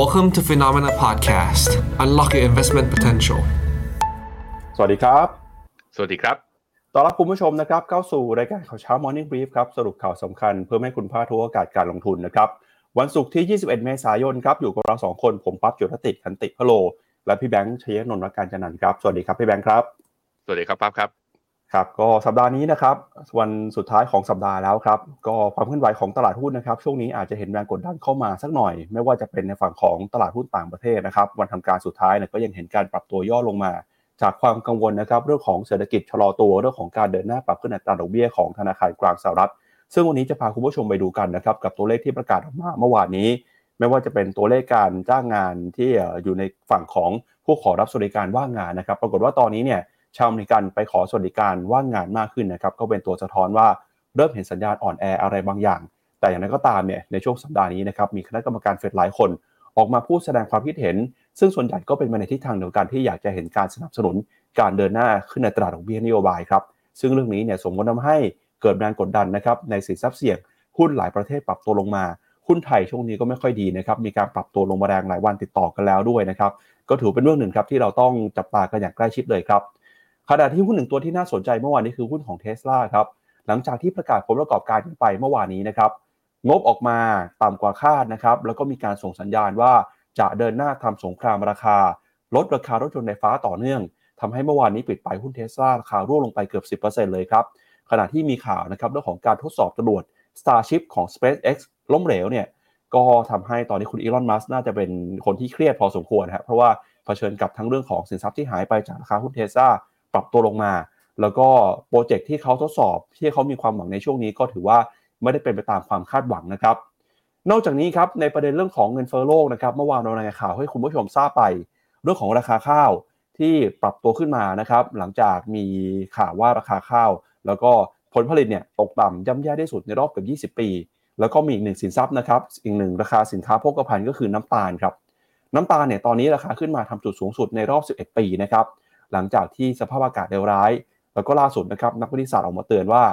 Welcome to Phenomena Podcast. Unlock your investment potential. สวัสดีครับ สวัสดีครับ ต้อนรับคุณผู้ชมนะครับ เข้าสู่รายการข่าวเช้า Morning Brief ครับ สรุปข่าวสำคัญเพื่อให้คุณพลาดทุกโอกาสการลงทุนนะครับ วันศุกร์ที่ 21 เมษายนครับ อยู่กับเราสองคน ผมปั๊บจุรติคันติพะโล และพี่แบงค์ชัยนนท์รักการจันนันท์ครับ สวัสดีครับพี่แบงค์ครับ สวัสดีครับปั๊บครับ ครับก็สัปดาห์นี้นะครับวันสุดท้ายของสัปดาห์แล้วครับก็ความเคลื่อนไหวของตลาดหุ้นนะครับช่วงนี้อาจจะเห็นแรงกดดันเข้ามาสักหน่อย ไม่ว่าจะเป็นในฝั่งของตลาดหุ้นต่างประเทศนะครับวันทำการสุดท้ายเนี่ยก็ยังเห็นการปรับตัวย่อลงมา จากความกังวลนะครับเรื่องของเศรษฐกิจชะลอตัวเรื่องของการเดินหน้าปรับขึ้นอัตราดอกเบี้ยของธนาคารกลางสหรัฐ ซึ่งวันนี้จะพาคุณผู้ชมไปดูกันนะครับกับตัวเลขที่ประกาศออกมาเมื่อวานนี้ ไม่ว่าจะเป็นตัวเลขการจ้างงานที่อยู่ในฝั่งของผู้ขอรับสวัสดิการว่างงานนะครับ ปรากฏว่าตอนนี้เนี่ย ชาวอเมริกันไปขอสวัสดิการว่างงานมากขึ้นนะครับก็เป็นตัวสะท้อนว่าเริ่มเห็นสัญญาณอ่อนแออะไรบางอย่าง แต่อย่างไรก็ตามเนี่ยในช่วงสัปดาห์นี้นะครับมีคณะกรรมการเฟดหลายคน ออกมาพูดแสดงความคิดเห็น ซึ่งส่วนใหญ่ก็เป็นไปในทิศทางเดียวกันที่อยากจะเห็นการสนับสนุน การเดินหน้าขึ้นในตลาดดอกเบี้ยนโยบายครับซึ่งเรื่องนี้เนี่ยสมมติทำให้เกิดแรงกดดันนะครับในสินทรัพย์เสี่ยงหุ้นหลายประเทศปรับตัวลงมาหุ้นไทยช่วงนี้ก็ไม่ค่อยดีนะครับ มีการปรับตัวลงมาแรงหลายวันติดต่อกันแล้วด้วยนะครับ ก็ถือเป็นเรื่องหนึ่งครับที่เราต้องจับตากันอย่างใกล้ชิดเลยครับ ขณะที่หุ้นหนึ่งตัวที่น่าสนใจเมื่อวานนี้คือหุ้นของเทสลาครับหลังจากที่ประกาศผลประกอบการไปเมื่อวานนี้นะครับงบออกมาต่ำกว่าคาดนะครับแล้วก็มีการส่งสัญญาณว่าจะเดินหน้าทำสงครามราคา ลดราคารถยนต์ไฟฟ้าต่อเนื่องทำให้เมื่อวานนี้ปิดไปหุ้นเทสลาราคาร่วงลงไปเกือบ 10%เลยครับขณะที่มีข่าวนะครับเรื่องของการทดสอบจรวด Starship ของ SpaceX ล้มเหลวเนี่ยก็ทำให้ตอนนี้คุณอีลอนมัสน่าจะเป็นคนที่เครียดพอสมควรครับเพราะว่าเผชิญกับทั้งเรื่องของสินทรัพย์ที่หายไปจากราคาหุ้นเทสลา ปรับตัวลงมา แล้วก็โปรเจกต์ที่เขาทดสอบที่เขามีความหวังในช่วงนี้ก็ถือว่าไม่ได้เป็นไปตามความคาดหวังนะครับ นอกจากนี้ครับในประเด็นเรื่องของเงินเฟ้อโลกนะครับเมื่อวานเรารายงานข่าวให้คุณผู้ชมทราบไป เรื่องของราคาข้าวที่ปรับตัวขึ้นมานะครับหลังจากมีข่าวว่าราคาข้าว แล้วก็ผลผลิตเนี่ยตกต่ำย่ำแย่ที่สุดในรอบเกือบ20 ปี แล้วก็มีอีกหนึ่งสินทรัพย์นะครับอีกหนึ่งราคาสินค้าโภคภัณฑ์ก็คือน้ำตาลครับน้ำตาลเนี่ยตอนนี้ราคาขึ้นมาทำจุดสูงสุดในรอบ 11 ปีนะครับ หลังจากที่สภาพอากาศเลวร้าย แล้วก็ล่าสุดนะครับนักวิทยาศาสตร์ออกมาเตือนว่า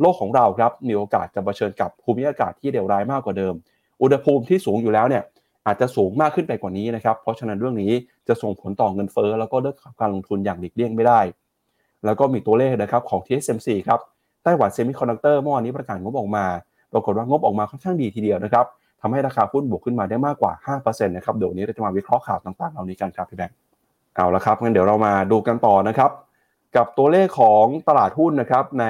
โลกของเราครับมีโอกาสจะเผชิญกับภูมิอากาศที่เลวร้ายมากกว่าเดิม อุณหภูมิที่สูงอยู่แล้วเนี่ยอาจจะสูงมากขึ้นไปกว่านี้นะครับ เพราะฉะนั้นเรื่องนี้จะส่งผลต่อเงินเฟ้อแล้วก็เรื่องการลงทุนอย่างหลีกเลี่ยงไม่ได้ แล้วก็มีตัวเลขนะครับของ TSMC ครับ Taiwan Semiconductor เมื่อวานนี้ประกาศงบออกมา ปรากฏว่างบออกมาค่อนข้างดีทีเดียวนะครับทำให้ราคาหุ้นบวกขึ้นมาได้มากกว่า 5%นะครับ เดี๋ยวนี้เราจะมาวิเคราะห์ข่าวต่างๆ เหล่านี้กันครับพี่แบงค์ เอาละครับงั้นเดี๋ยวเรามาดูกันต่อนะครับ กับตัวเลขของตลาดหุ้นนะครับ ใน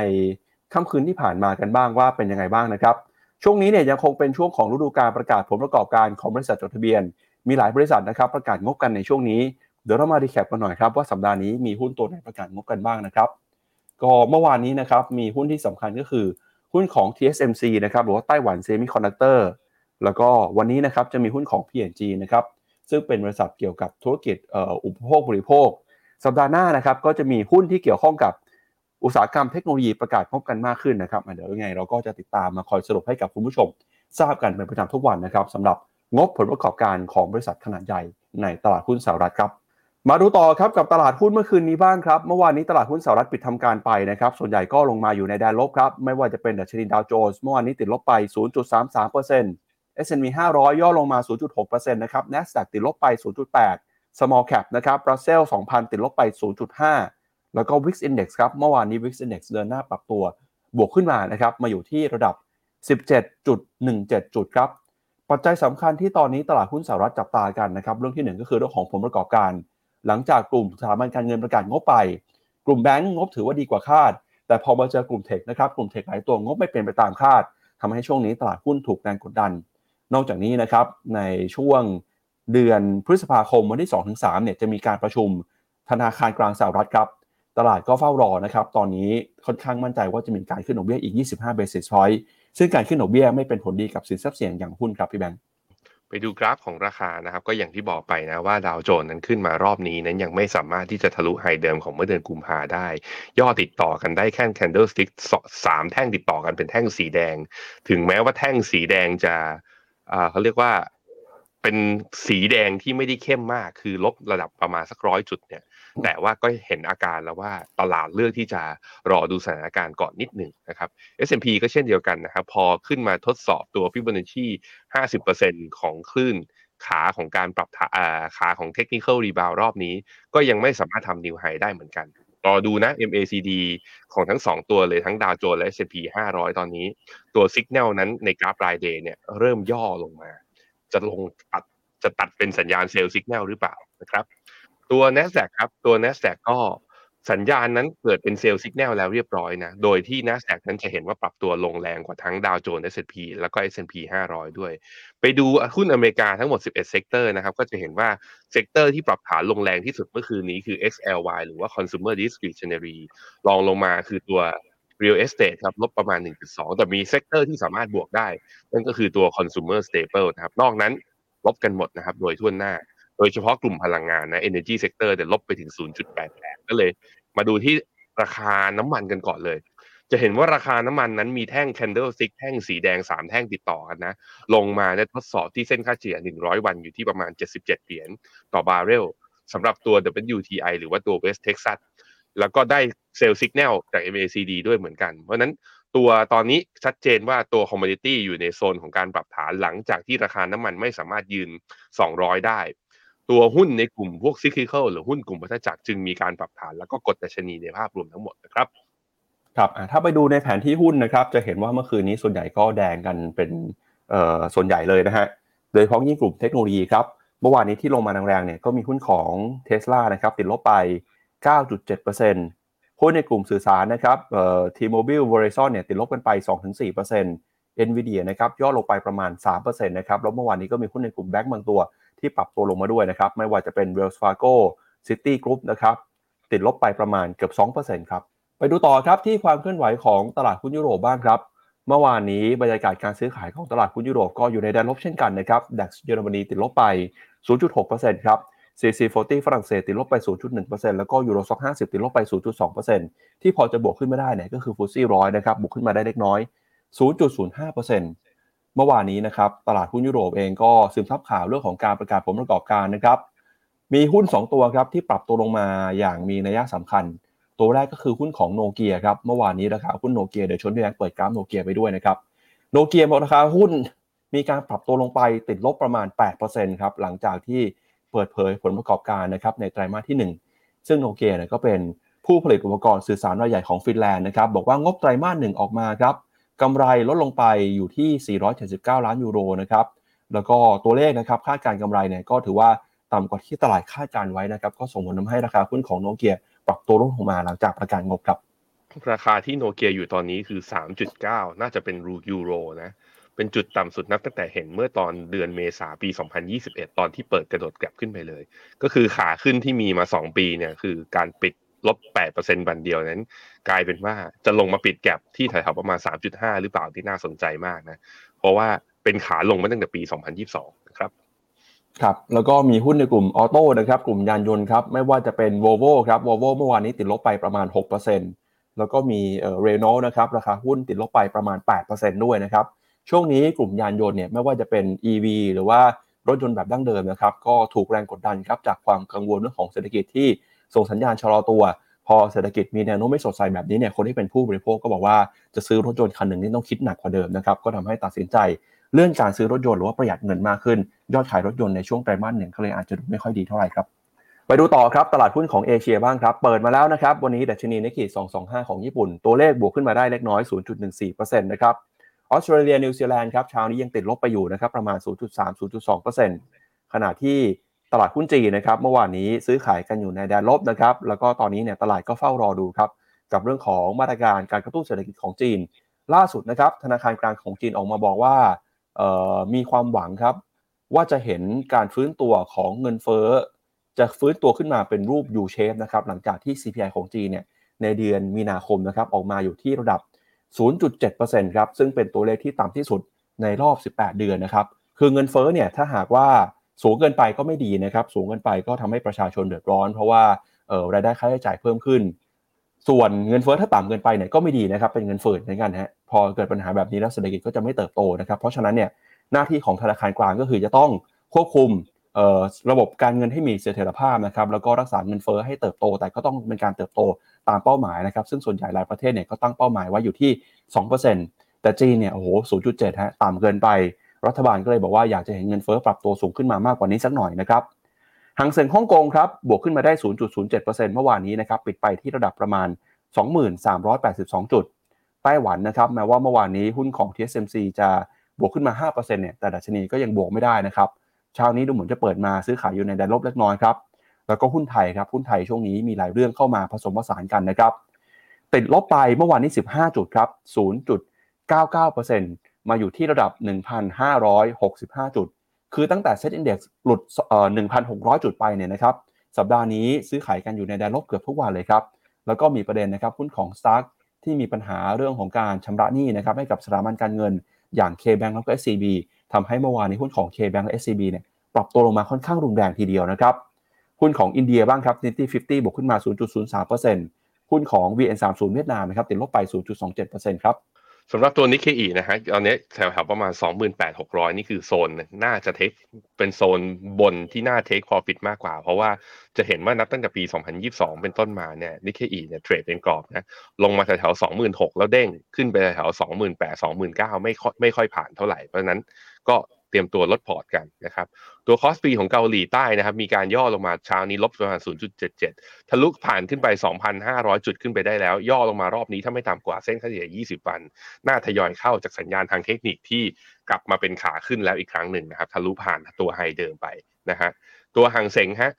ค่ำคืนที่ผ่านมากันบ้างว่าเป็นยังไงบ้างนะครับ ช่วงนี้เนี่ยยังคงเป็นช่วงของฤดูการประกาศผลประกอบการของบริษัทจดทะเบียน มีหลายบริษัทนะครับ ประกาศงบกันในช่วงนี้เดี๋ยวเรามาดีแคปกันหน่อยครับว่าสัปดาห์นี้มีหุ้นตัวไหนประกาศงบกันบ้างนะครับก็เมื่อวานนี้นะครับมีหุ้นที่สำคัญก็คือหุ้นของ TSMC นะครับหรือว่า Taiwan Semiconductor แล้วก็วันนี้นะครับจะมีหุ้นของ P&G นะครับ ซึ่งเป็นบริษัทเกี่ยวกับธุรกิจอุปโภคบริโภค สัปดาห์หน้านะครับก็จะมีหุ้นที่เกี่ยวข้องกับอุตสาหกรรมเทคโนโลยีประกาศงบกันมากขึ้นนะครับเดี๋ยวยังไงเราก็จะติดตามมาคอยสรุปให้กับคุณผู้ชม ทราบกันเป็นประจำทุกวันนะครับสำหรับงบผลประกอบการของบริษัทขนาดใหญ่ในตลาดหุ้นสหรัฐครับ มาดูต่อครับกับตลาดหุ้นเมื่อคืนนี้บ้างครับ เมื่อวานนี้ตลาดหุ้นสหรัฐปิดทำการไปนะครับ ส่วนใหญ่ก็ลงมาอยู่ในแดนลบครับ ไม่ว่าจะเป็นดัชนีดาวโจนส์เมื่อวานนี้ติดลบไป 0.33% S&P 500 ย่อลงมา 0.6%นะครับ NASDAQ ติดลบไป 0.8 Small Cap นะครับ Russell 2,000 ติดลบไป 0.5 แล้วก็ Wix Index ครับ เมื่อวานนี้ Wix Index เดินหน้าปรับตัว บวกขึ้นมานะครับ มาอยู่ที่ระดับ 17.17 จุดครับ ปัจจัยสำคัญที่ตอนนี้ตลาดหุ้นสหรัฐจับตากันนะครับ เรื่องที่ 1 ก็คือเรื่องของผลประกอบการ หลังจากกลุ่มสถาบันการเงินประกาศงบไป กลุ่มแบงก์งบถือว่าดีกว่าคาด แต่พอมาเจอกลุ่มเทคนะครับ กลุ่มเทคหลายตัวงบไม่เป็นไปตามคาดทำให้ช่วงนี้ตลาดหุ้นถูกแรงกดดัน นอกจากนี้นะครับในช่วงเดือนพฤษภาคมวันที่2-3เนี่ยจะมีการประชุมธนาคารกลางสหรัฐครับ ตลาดก็เฝ้ารอนะครับ ตอนนี้ค่อนข้างมั่นใจว่าจะมีการขึ้นดอกเบี้ยอีก 25 basis point ซึ่งการขึ้นดอกเบี้ยไม่เป็นผลดีกับสินทรัพย์เสี่ยงอย่างหุ้นครับพี่แบงค์ไปดูกราฟของราคานะครับ ก็อย่างที่บอกไปนะว่าดาวโจนส์นั้นขึ้นมารอบนี้นั้นยังไม่สามารถที่จะทะลุไฮเดิมของเมื่อเดือนกุมภาได้ ย่อติดต่อกันได้แค่ candlestick สามแท่งติดต่อกันเป็นแท่งสีแดง ถึงแม้ว่าแท่งสีแดงจะ เขาเรียกว่าเป็นสีแดงที่ไม่ได้เข้มมาก คือลบระดับประมาณสักร้อยจุดเนี่ย แต่ว่าก็เห็นอาการแล้วว่าตลาดเลือกที่จะรอดูสถานการณ์ก่อนนิดหนึ่งนะครับ S&P ก็เช่นเดียวกันนะครับ พอขึ้นมาทดสอบตัว Fibonacci 50%ของคลื่นขาของการปรับขาของเทคนิคอลรีบาวรอบนี้ ก็ยังไม่สามารถทำนิวไฮได้เหมือนกัน รอดูนะ MACD ของทั้งสองตัวเลยทั้งดาวโจนส์และ S&P 500 ตอนนี้ ตัวสัญญาณนั้นในกราฟรายเดย์เนี่ยเริ่มย่อลงมา จะลงตัดจะตัดเป็นสัญญาณเซลล์สัญญาณหรือเปล่านะครับ ตัว NASDAQ ครับตัว NASDAQ ก็ สัญญาณนั้นเกิดเป็นเซลล์สัญญาณแล้วเรียบร้อยนะ โดยที่ NASDAQ นั้นจะเห็นว่าปรับตัวลงแรงกว่าทั้งดาวโจนส์ S&P แล้วก็ S&P 500 ด้วย ไปดูหุ้นอเมริกาทั้งหมด 11 sector นะครับ ก็จะเห็นว่า sector ที่ปรับฐานลงแรงที่สุดเมื่อคืนนี้คือ XLY หรือว่า Consumer Discretionary รองลงมาคือตัว Real Estate ครับลบประมาณ 1.2 แต่มี sector ที่สามารถบวกได้ นั่นก็คือตัว Consumer Staple นะครับ นอกนั้นลบกันหมดนะครับ โดยถ้วนหน้า โดยเฉพาะกลุ่มพลังงานนะ Energy Sector เดี๋ยวลบไปถึง 0.88 ก็เลย มาดูที่ราคาน้ำมันกันก่อนเลย จะเห็นว่าราคาน้ำมันนั้นมีแท่ง candlestick แท่งสีแดง 3 แท่งติดต่อกันนะ ลงมาได้ทดสอบที่เส้นค่าเฉลี่ย 100 วันอยู่ที่ประมาณ 77 เหรียญต่อบาร์เรลสำหรับตัว WTI หรือว่าตัว West Texas แล้วก็ได้ sell สัญญาณจาก MACD ด้วยเหมือนกัน เพราะนั้นตัวตอนนี้ชัดเจนว่าตัวคอมม m นิตี้อยู่ในโซนของการปรับฐานหลังจากที่ราคาน้ำมันไม่สามารถยืน 200 ได้ ตัวหุ้นในกลุ่มพวก cyclical หรือหุ้นกลุ่มวัฏจักรจึงมีการปรับฐานแล้วก็กดดัชนีในภาพรวมทั้งหมดนะครับครับถ้าไปดูในแผนที่หุ้นนะครับ จะเห็นว่าเมื่อคืนนี้ส่วนใหญ่ก็แดงกันเป็นส่วนใหญ่เลยนะฮะโดยเฉพาะยิ่งกลุ่มเทคโนโลยีครับเมื่อวานนี้ที่ลงมาแรงๆเนี่ยก็มีหุ้นของเท s l a นะครับติดลบไป 9.7%หุ้นในกลุ่มสื่อสารนะครับเอ่อ T-Mobile Verizon เนี่ยติดลบกันไป 2-4% Nvidia นะครับย่อลงไปประมาณ 3%นะครับแล้วเมื่อวานนี้ก็มีหุ้นในกลุ่มแบงก์บางตัว ที่ปรับตัวลงมาด้วยนะครับ ไม่ว่าจะเป็น Wells Fargo Citigroup นะครับ ติดลบไปประมาณเกือบ 2%ครับ ไปดูต่อครับที่ความเคลื่อนไหวของตลาดหุ้นยุโรปบ้างครับ เมื่อวานนี้บรรยากาศการซื้อขายของตลาดหุ้นยุโรปก็อยู่ในแดนลบเช่นกันนะครับ DAX เยอรมนีติดลบไป 0.6%ครับ CAC 40 ฝรั่งเศสติดลบไป 0.1%แล้วก็ Euro Stoxx 50 ติดลบไป 0.2%ที่พอจะบวกขึ้นมาได้เนี่ยก็คือ FTSE ร้อยนะครับบวกขึ้นมาได้เล็กน้อย 0.05% เมื่อวานนี้นะครับตลาดหุ้นยุโรปเองก็ซึมซับข่าวเรื่องของการประกาศผลประกอบการนะครับมีหุ้น 2 ตัวครับที่ปรับตัวลงมาอย่างมีนัยสำคัญ ตัวแรกก็คือหุ้นของโนเกียครับเมื่อวานนี้ราคาหุ้นโนเกียเดี๋ยวชนพี่แบงเปิดกราฟโนเกียไปด้วยนะครับโนเกียบอกราคาหุ้นมีการปรับตัวลงไปติดลบประมาณ 8%ครับหลังจากที่เปิดเผยผลประกอบการนะครับในไตรมาสที่ 1 ซึ่งโนเกียเนี่ยก็เป็นผู้ผลิตอุปกรณ์สื่อสารรายใหญ่ของฟินแลนด์นะครับบอกว่างบไตรมาสหนึ่งออกมาครับ กำไรลดลงไปอยู่ที่ 479 ล้านยูโรนะครับ แล้วก็ตัวเลขนะครับคาดการกำไรเนี่ยก็ถือว่าต่ำกว่าที่ตลาดคาดการไว้นะครับ ก็ส่งผลทำให้ราคาหุ้นของโนเกียปรับตัวลดลงมาหลังจากประกาศงบครับราคาที่โนเกียอยู่ตอนนี้คือ 3.9 น่าจะเป็นรูยูโรนะ เป็นจุดต่ำสุดนับตั้งแต่เห็นเมื่อตอนเดือนเมษาปี 2021 ตอนที่เปิดกระโดดกลับขึ้นไปเลย ก็คือขาขึ้นที่มีมา 2 ปีเนี่ยคือการปิด ลบ8%วันเดียวนั้น กลายเป็นว่าจะลงมาปิดแก็บที่แถวๆประมาณ3.5หรือเปล่าที่น่าสนใจมากนะ เพราะว่าเป็นขาลงมาตั้งแต่ปี2022นะครับครับแล้วก็มีหุ้นในกลุ่มออโต้นะครับกลุ่มยานยนต์ครับไม่ว่าจะเป็น v o l v o ครับ v o l v o เมื่อวานนี้ติดลบไปประมาณ 6%แล้วก็มีเอ่อเรโนนะครับราคาหุ้นติดลบไปประมาณ 8%ด้วยนะครับช่วงนี้กลุ่มยานยนต์เนี่ยไม่ว่าจะเป็น EV หรือว่ารถยนต์แบบดั้งเดิมนะครับก็ถูกแรงกดดันครับจากความกังวลเรื่องของเศรษฐกิจที่ ส่งสัญญาณชะลอตัว พอเศรษฐกิจมีแนวโน้มไม่สดใสแบบนี้เนี่ยคนที่เป็นผู้บริโภคก็บอกว่าจะซื้อรถยนต์คันหนึ่งนี่ต้องคิดหนักกว่าเดิมนะครับก็ทำให้ตัดสินใจเลื่อนการซื้อรถยนต์หรือว่าประหยัดเงินมากขึ้น ยอดขายรถยนต์ในช่วงไตรมาสหนึ่งก็เลยอาจจะดูไม่ค่อยดีเท่าไหร่ครับไปดูต่อครับ ตลาดหุ้นของเอเชียบ้างครับ เปิดมาแล้วนะครับ วันนี้ดัชนีนิกเคอิ225 ของญี่ปุ่น ตัวเลขบวกขึ้นมาได้เล็กน้อย 0.14%นะครับออสเตรเลียนิวซีแลนด์ครับเช้านี้ยังติดลบไปอยู่นะครับ ประมาณ 0.3-0.2%ขณะที่ ตลาดหุ้นจีนนะครับเมื่อวานนี้ซื้อขายกันอยู่ในแดนลบนะครับแล้วก็ตอนนี้เนี่ยตลาดก็เฝ้ารอดูครับกับเรื่องของมาตรการการกระตุ้นเศรษฐกิจของจีน ล่าสุดนะครับธนาคารกลางของจีนออกมาบอกว่ามีความหวังครับว่าจะเห็นการฟื้นตัวของเงินเฟ้อจะฟื้นตัวขึ้นมาเป็นรูป U shape นะครับหลังจากที่ CPI ของจีนเนี่ยในเดือนมีนาคมนะครับออกมาอยู่ที่ระดับ 0.7%ครับซึ่งเป็นตัวเลขที่ต่ำที่สุดในรอบ 18 เดือนนะครับคือเงินเฟ้อเนี่ยถ้าหากว่า สูงเกินไปก็ไม่ดีนะครับ สูงเกินไปก็ทำให้ประชาชนเดือดร้อน เพราะว่าเออรายได้ค่าใช้จ่ายเพิ่มขึ้น ส่วนเงินเฟ้อถ้าต่ำเกินไปเนี่ยก็ไม่ดีนะครับ เป็นเงินเฟ้อเหมือนกันฮะพอเกิดปัญหาแบบนี้แล้วเศรษฐกิจก็จะไม่เติบโตนะครับ เพราะฉะนั้นเนี่ยหน้าที่ของธนาคารกลางก็คือจะต้องควบคุมระบบการเงินให้มีเสถียรภาพนะครับแล้วก็รักษาเงินเฟ้อให้เติบโต แต่ก็ต้องเป็นการเติบโตตามเป้าหมายนะครับ ซึ่งส่วนใหญ่หลายประเทศเนี่ยก็ตั้งเป้าหมายไว้อยู่ที่ 2%แต่จีนเนี่ยโอ้โห 0.7 ฮะ ต่ำเกินไป รัฐบาลก็เลยบอกว่าอยากจะเห็นเงินเฟ้อปรับตัวสูงขึ้นมามากกว่านี้สักหน่อยนะครับหางเซ็งฮ่องกงครับบวกขึ้นมาได้ 0.07%เมื่อวานนี้นะครับปิดไปที่ระดับประมาณ 2382 จุด ไต้หวันนะครับแม้ว่าเมื่อวานนี้หุ้นของ TSMC จะบวกขึ้นมา 5%เนี่ยแต่ดัชนีก็ยังบวกไม่ได้นะครับเช้านี้ดูเหมือนจะเปิดมาซื้อขายอยู่ในแดนลบเล็กน้อยครับแล้วก็หุ้นไทยครับหุ้นไทยช่วงนี้มีหลายเรื่องเข้ามาผสมผสานกันนะครับติดลบไปเมื่อวานนี้ 15 จุดครับ 0.99% มาอยู่ที่ระดับ 1,565 จุด คือตั้งแต่เซ็ตอินดี x หลุดเอ่อ1,600 จุดไปเนี่ยนะครับ สัปดาห์นี้ซื้อขายกันอยู่ในแดนลบเกือบทุกวันเลยครับ แล้วก็มีประเด็นนะครับหุ้นของ Stark ที่มีปัญหาเรื่องของการชำระหนี้นะครับให้กับสถาบันการเงินอย่าง K-Bank แล้วก็ SCB ทำให้เมื่อวานนี้หุ้นของ K-Bank และ SCB เนี่ยปรับตัวลงมาค่อนข้างรุนแรงทีเดียวนะครับ หุ้นของอินเดียบ้างครับ Nifty 50 บวกขึ้นมา 0.03%หุ้นของ VN30 เวียดนามนะครับติดลบไป 0.27%ครับ สำหรับตัวนิเคอีนะฮะตอนนี้แถวๆประมาณ 28,600 นี่คือโซนน่าจะเทคเป็นโซนบนที่น่าเทคพอฟิตมากกว่า เพราะว่าจะเห็นว่านับตั้งแต่ปี 2022 เป็นต้นมาเนี่ยนิเคอีเนี่ยเทรดเป็นกรอบนะลงมาแถวๆ26,000 แล้วเด้งขึ้นไปแถวๆ28,000 29,000 ไม่ค่อยไม่ค่อยผ่านเท่าไหร่ เพราะนั้นก็ เตรียมตัวลดพอร์ตกันนะครับ ตัวคอสปีของเกาหลีใต้นะครับ มีการย่อลงมาเช้านี้ลบประมาณ 0.77 ทะลุผ่านขึ้นไป 2,500 จุดขึ้นไปได้แล้ว ย่อลงมารอบนี้ถ้าไม่ต่ำกว่าเส้นค่าเฉลี่ย 20 วัน น่าทยอยเข้าจากสัญญาณทางเทคนิคที่กลับมาเป็นขาขึ้นแล้วอีกครั้งหนึ่งนะครับ ทะลุผ่านตัว high เดิมไปนะฮะ ตัวฮั่งเส็งฮะ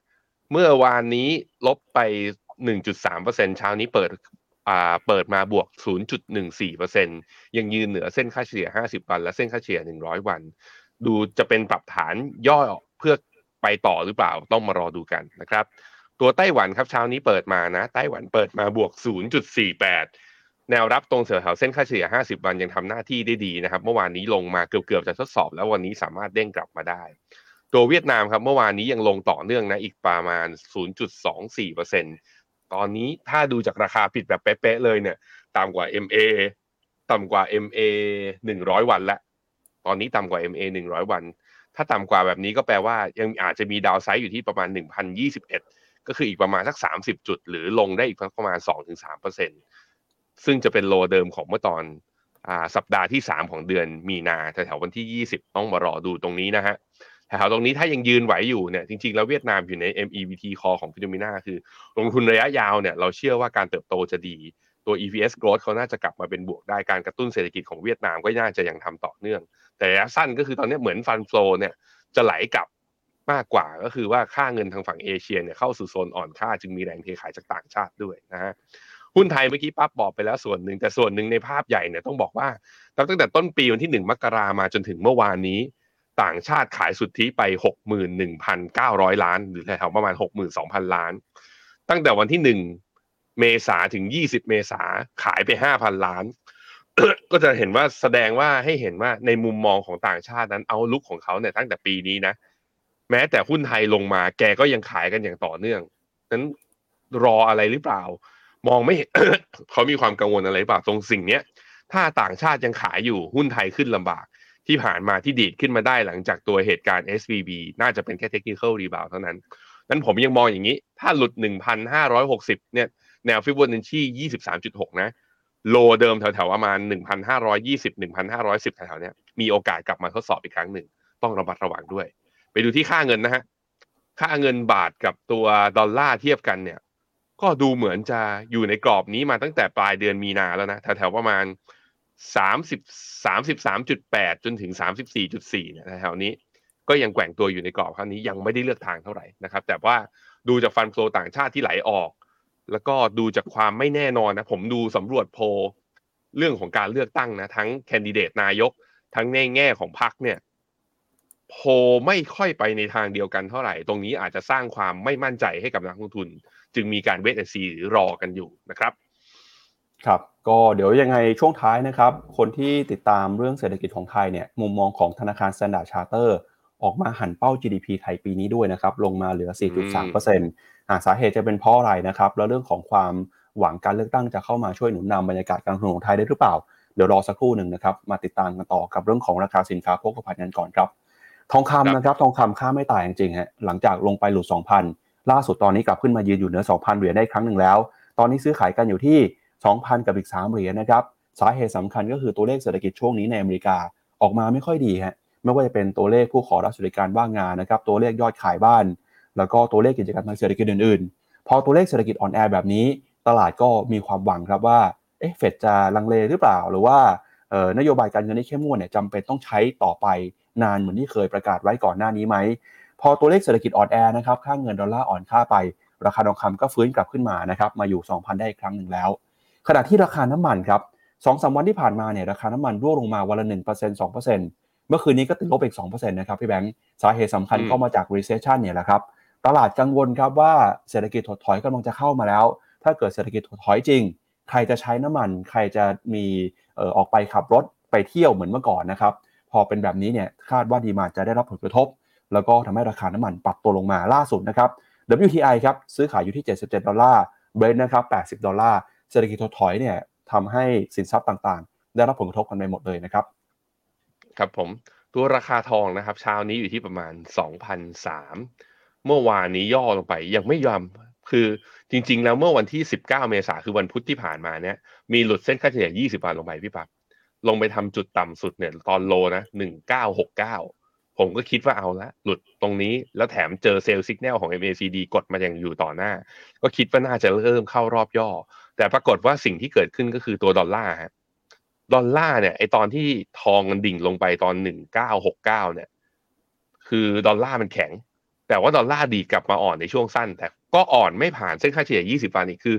เมื่อวานนี้ลบไป 1.3%เช้านี้เปิดอ่าเปิดมาบวก 0.14%ยังยืนเหนือเส้นค่าเฉลี่ย 50 วัน และเส้นค่าเฉลี่ย 100 วัน ดูจะเป็นปรับฐานย่อเพื่อไปต่อหรือเปล่าต้องมารอดูกันนะครับ ตัวไต้หวันครับเช้านี้เปิดมานะ ไต้หวันเปิดมาบวก 0.48 แนวรับตรงแถวเส้นค่าเฉลี่ย 50 วันยังทำหน้าที่ได้ดีนะครับ เมื่อวานนี้ลงมาเกือบๆจะทดสอบ แล้ววันนี้สามารถเด้งกลับมาได้ ตัวเวียดนามครับเมื่อวานนี้ยังลงต่อเนื่องนะอีกประมาณ 0.24%ตอนนี้ถ้าดูจากราคาผิดแบบเป๊ะๆเลยเนี่ยต่ำกว่า MA ต่ำกว่า MA 100 วันแล้ว ตอนนี้ต่ำกว่า MA 100 วัน ถ้าต่ำกว่าแบบนี้ก็แปลว่ายังอาจจะมีดาวไซด์อยู่ที่ประมาณ 1,021 ก็คืออีกประมาณสัก 30 จุด หรือลงได้อีกประมาณ 2-3%ซึ่งจะเป็นโลเดิมของเมื่อตอนอสัปดาห์ที่ 3 ของเดือนมีนาแถวๆวันที่ 20 ต้องมารอดูตรงนี้นะฮะแถวๆตรงนี้ถ้ายังยืนไหวอยู่เนี่ยจริงๆ แล้วเวียดนามอยู่ใน MEVT call ของฟิโนมิน่าคือ ลงทุนระยะยาวเนี่ยเราเชื่อว่าการเติบโตจะดี ตัว EPS growth เขาน่าจะกลับมาเป็นบวกได้การกระตุ้นเศรษฐกิจของเวียดนามก็น่าจะยังทำต่อเนื่อง แต่ระยะสั้นก็คือตอนนี้เหมือนฟันโฟเนี่ยจะไหลกลับมากกว่าก็คือว่าค่าเงินทางฝั่งเอเชียเนี่ยเข้าสู่โซนอ่อนค่าจึงมีแรงเทขายจากต่างชาติด้วยนะฮะหุ้นไทยเมื่อกี้ปั๊บบอกไปแล้วส่วนหนึ่งแต่ส่วนหนึ่งในภาพใหญ่เนี่ยต้องบอกว่าตั้งแต่ต้นปีวันที่หนึ่งมกรามาจนถึงเมื่อวานนี้ ต่างชาติขายสุทธิไป 61,900 ล้าน หรือแถวๆประมาณ 62,000 ล้าน ตั้งแต่วันที่ 1 เมษาถึง 20 เมษาขายไป 5,000 ล้าน ก็จะเห็นว่าแสดงว่าให้เห็นว่าในมุมมองของต่างชาตินั้นเอาลุกของเขาเนี่ยตั้งแต่ปีนี้นะ แม้แต่หุ้นไทยลงมาแกก็ยังขายกันอย่างต่อเนื่องนั้นรออะไรหรือเปล่า มองไม่เห็นเขามีความกังวลอะไรหรือเปล่าตรงสิ่งเนี้ยถ้าต่างชาติยังขายอยู่หุ้นไทยขึ้นลำบาก ที่ผ่านมาที่ดีดขึ้นมาได้หลังจากตัวเหตุการณ์ SVB น่าจะเป็นแค่ technical rebound เท่านั้นนั้นผมยังมองอย่างนี้ ถ้าหลุด 1,560 เนี่ย แนวฟิบอนัชชี 23.6 นะ โลเดิมแถวๆประมาณ 1,520 1,510 แถวๆเนี้ยมีโอกาสกลับมาทดสอบอีกครั้งหนึ่ง ต้องระมัดระวังด้วย ไปดูที่ค่าเงินนะฮะ ค่าเงินบาทกับตัวดอลลาร์เทียบกันเนี่ย ก็ดูเหมือนจะอยู่ในกรอบนี้มาตั้งแต่ปลายเดือนมีนาแล้วนะ แถวๆประมาณ 30 33.8 จนถึง 34.4 เนี่ยแถวๆนี้ก็ยังแกว่งตัวอยู่ในกรอบครั้งนี้ยังไม่ได้เลือกทางเท่าไหร่นะครับ แต่ว่าดูจากฟันโฟลต่างชาติที่ไหลออก แล้วก็ดูจากความไม่แน่นอนนะผมดูสำรวจโพลเรื่องของการเลือกตั้งนะทั้งแคนดิเดตนายก ทั้งในแง่ของพรรคเนี่ยโพลไม่ค่อยไปในทางเดียวกันเท่าไหร่ ตรงนี้อาจจะสร้างความไม่มั่นใจให้กับนักลงทุน จึงมีการเวทแอนซีหรือรอกันอยู่นะครับ ครับก็เดี๋ยวยังไงช่วงท้ายนะครับ คนที่ติดตามเรื่องเศรษฐกิจของไทยเนี่ยมุมมองของธนาคาร Standard Charter ออกมาหันเป้า GDP ไทยปีนี้ด้วยนะครับ ลงมาเหลือ 4.3%อ่า สาเหตุจะเป็นเพราะอะไรนะครับ แล้วเรื่องของความหวังการเลือกตั้งจะเข้ามาช่วยหนุนนำบรรยากาศการลงทุนของไทยได้หรือเปล่า เดี๋ยวรอสักครู่หนึ่งนะครับ มาติดตามกันต่อกับเรื่องของราคาสินค้าโภคภัณฑ์กันก่อนครับ ทองคำนะครับ ทองคำค่าไม่ตายจริงๆฮะ หลังจากลงไปหลุด 2,000 ล่าสุดตอนนี้กลับขึ้นมายืนอยู่เหนือ 2,000 เหรียญได้ครั้งหนึ่งแล้ว ตอนนี้ซื้อขายกันอยู่ที่ 2,000 กับอีก 3 เหรียญนะครับ สาเหตุสำคัญก็คือตัวเลขเศรษฐกิจช่วงนี้ในอเมริกาออกมาไม่ค่อยดีฮะ ไม่ว่าจะเป็นตัวเลขผู้ขอรับสวัสดิการว่างงานนะครับ ตัวเลขยอดขายบ้าน แล้วก็ตัวเลขกิจการทางเศรษฐกิจอื่นๆ พอตัวเลขเศรษฐกิจอ่อนแอแบบนี้ ตลาดก็มีความหวังครับว่าเอ๊ะเฟดจะลังเลหรือเปล่า หรือว่านโยบายการเงินที่เข้มงวดเนี่ยจำเป็นต้องใช้ต่อไปนานเหมือนที่เคยประกาศไว้ก่อนหน้านี้ไหม พอตัวเลขเศรษฐกิจอ่อนแอนะครับค่าเงินดอลลาร์อ่อนค่าไป ราคาทองคำก็ฟื้นกลับขึ้นมานะครับมาอยู่ 2,000 ได้อีกครั้งหนึ่งแล้ว ขณะที่ราคาน้ำมันครับสองสาวันที่ผ่านมาเนี่ยราคาน้ำมันร่วงลงมาวันละ1% 2%เมื่อคืนนี้ก็ติดลบอีก2%นะครับพี่แบงค์สาเหตุสำคัญก็มาจาก recession เนี่ยแหละครับ ตลาดกังวลครับว่าเศรษฐกิจถดถอยกำลังจะเข้ามาแล้ว ถ้าเกิดเศรษฐกิจถดถอยจริง ใครจะใช้น้ำมัน ใครจะมีออกไปขับรถไปเที่ยวเหมือนเมื่อก่อนนะครับ พอเป็นแบบนี้เนี่ยคาดว่าดีมาจะได้รับผลกระทบ แล้วก็ทำให้ราคาน้ำมันปรับตัวลงมาล่าสุดนะครับ WTI ครับซื้อขายอยู่ที่ 77 ดอลลาร์เบรนนะครับ 80 ดอลลาร์ เศรษฐกิจถดถอยเนี่ยทำให้สินทรัพย์ต่างๆ ได้รับผลกระทบกันไปหมดเลยนะครับ ครับผม ตัวราคาทองนะครับเช้านี้อยู่ที่ประมาณ 2,003 เมื่อวานนี้ย่อลงไป ยังไม่ยอมคือจริง ๆ แล้วเมื่อวันที่ 19 เมษาคือวันพุธที่ผ่านมาเนี่ยมีหลุดเส้นค่าเฉลี่ย 20วันลงไปพี่ปับลงไปทำจุดต่ำสุดเนี่ยตอนโลนะ 1969 ผมก็คิดว่าเอาละหลุดตรงนี้แล้วแถมเจอเซลล์สัญญาณของ MACD กดมาอย่างอยู่ต่อหน้า ก็คิดว่าน่าจะเริ่มเข้ารอบย่อ แต่ปรากฏว่าสิ่งที่เกิดขึ้นก็คือตัวดอลลาร์ฮะดอลลาร์เนี่ยไอตอนที่ทองมันดิ่งลงไปตอน 1969 เนี่ย คือดอลลาร์มันแข็ง แต่ว่าดอลลาร์ดีกลับมาอ่อนในช่วงสั้น แต่ก็อ่อนไม่ผ่านเส้นค่าเฉลี่ย 20 วันอีกคือ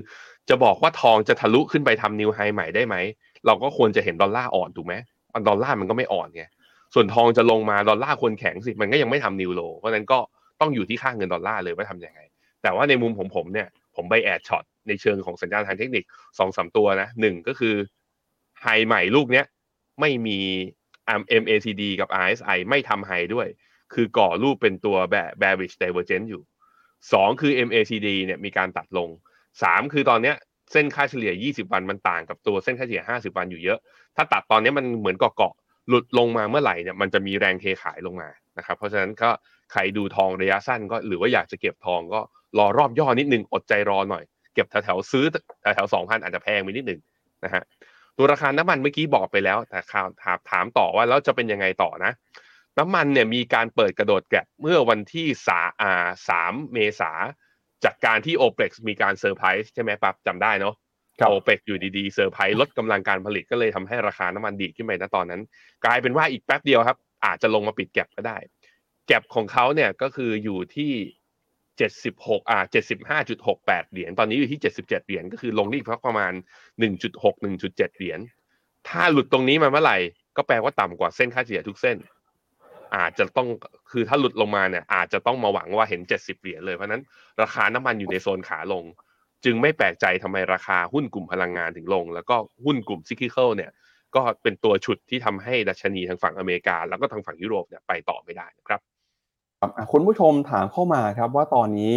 จะบอกว่าทองจะทะลุขึ้นไปทำ new high ใหม่ได้ไหม เราก็ควรจะเห็นดอลลาร์อ่อนถูกไหมดอลลาร์มันก็ไม่อ่อนไงส่วนทองจะลงมาดอลลาร์ควรแข็งสิมันก็ยังไม่ทำ new low เพราะนั้นก็ต้องอยู่ที่ค่าเงินดอลลาร์เลยว่าทำยังไง แต่ว่าในมุมของผมเนี่ยผมไป add short ในเชิงของสัญญาณทางเทคนิคสองสามตัวนะหนึ่งก็คือ high ใหม่ลูกเนี้ยไม่มี MACD กับ RSI ไม่ทำ high ด้วย คือก่อรูปเป็นตัว bearish divergence อยู่สองคือ MACD เนี่ยมีการตัดลงสามคือตอนเนี้ยเส้นค่าเฉลี่ย 20 วันมันต่างกับตัวเส้นค่าเฉลี่ย 50 วันอยู่เยอะ ถ้าตัดตอนนี้มันเหมือนเกาะๆหลุดลงมาเมื่อไหร่เนี่ยมันจะมีแรงเทขายลงมานะครับ เพราะฉะนั้นก็ใครดูทองระยะสั้นก็หรือว่าอยากจะเก็บทองก็รอรอบย่อนิดนึงอดใจรอหน่อย เก็บแถวๆซื้อแถวๆสองพันอาจจะแพงไปนิดนึงนะฮะตัวราคาน้ำมันเมื่อกี้บอกไปแล้วแต่ข่าวถามถามต่อว่าแล้วจะเป็นยังไงต่อนะ น้ำมันเนี่ยมีการเปิดกระโดด gap เมื่อวันที่สาอ่าสามเมษาจากการที่ o p e ปมีการเซอร์ไพรส์ใช่ไหมปั๊บจำได้เนาะโอเปกอยู่ดีๆเซอร์ไพรส์ลดกำลังการผลิตก็เลยทำให้ราคาน้ำมันดีขึ้นไปนะตอนนั้น กลายเป็นว่าอีกแป๊บเดียวครับ อาจจะลงมาปิด gap ก็ได้ gap ของเขาเนี่ยก็คืออยู่ที่เจ็ดสิบหกอ่าเจ็ดสิบห้าจุดหกแปดเหรียญตอนนี้อยู่ที่เจ็ดสิบเจ็ดเหรียญก็คือลงนี่ประมาณหนึ่งจุดหกหนึ่งจุดเจ็ดเหรียญถ้าหลุดตรงนี้มาเมื่อไหร่ก็แปลว่าต่ำกว่าเส้นค่าเฉลี่ยทุกเส้น อาจจะต้องคือถ้าหลุดลงมาเนี่ย อาจจะต้องมาหวังว่าเห็นเจ็ดสิบเหรียญเลยเพราะนั้นราคาน้ำมันอยู่ในโซนขาลง จึงไม่แปลกใจทำไมราคาหุ้นกลุ่มพลังงานถึงลง แล้วก็หุ้นกลุ่มซิคิเคิลเนี่ย ก็เป็นตัวฉุดที่ทำให้ดัชนีทางฝั่งอเมริกา แล้วก็ทางฝั่งยุโรปเนี่ยไปต่อไม่ได้นะครับคุณผู้ชมถามเข้ามาครับว่าตอนนี้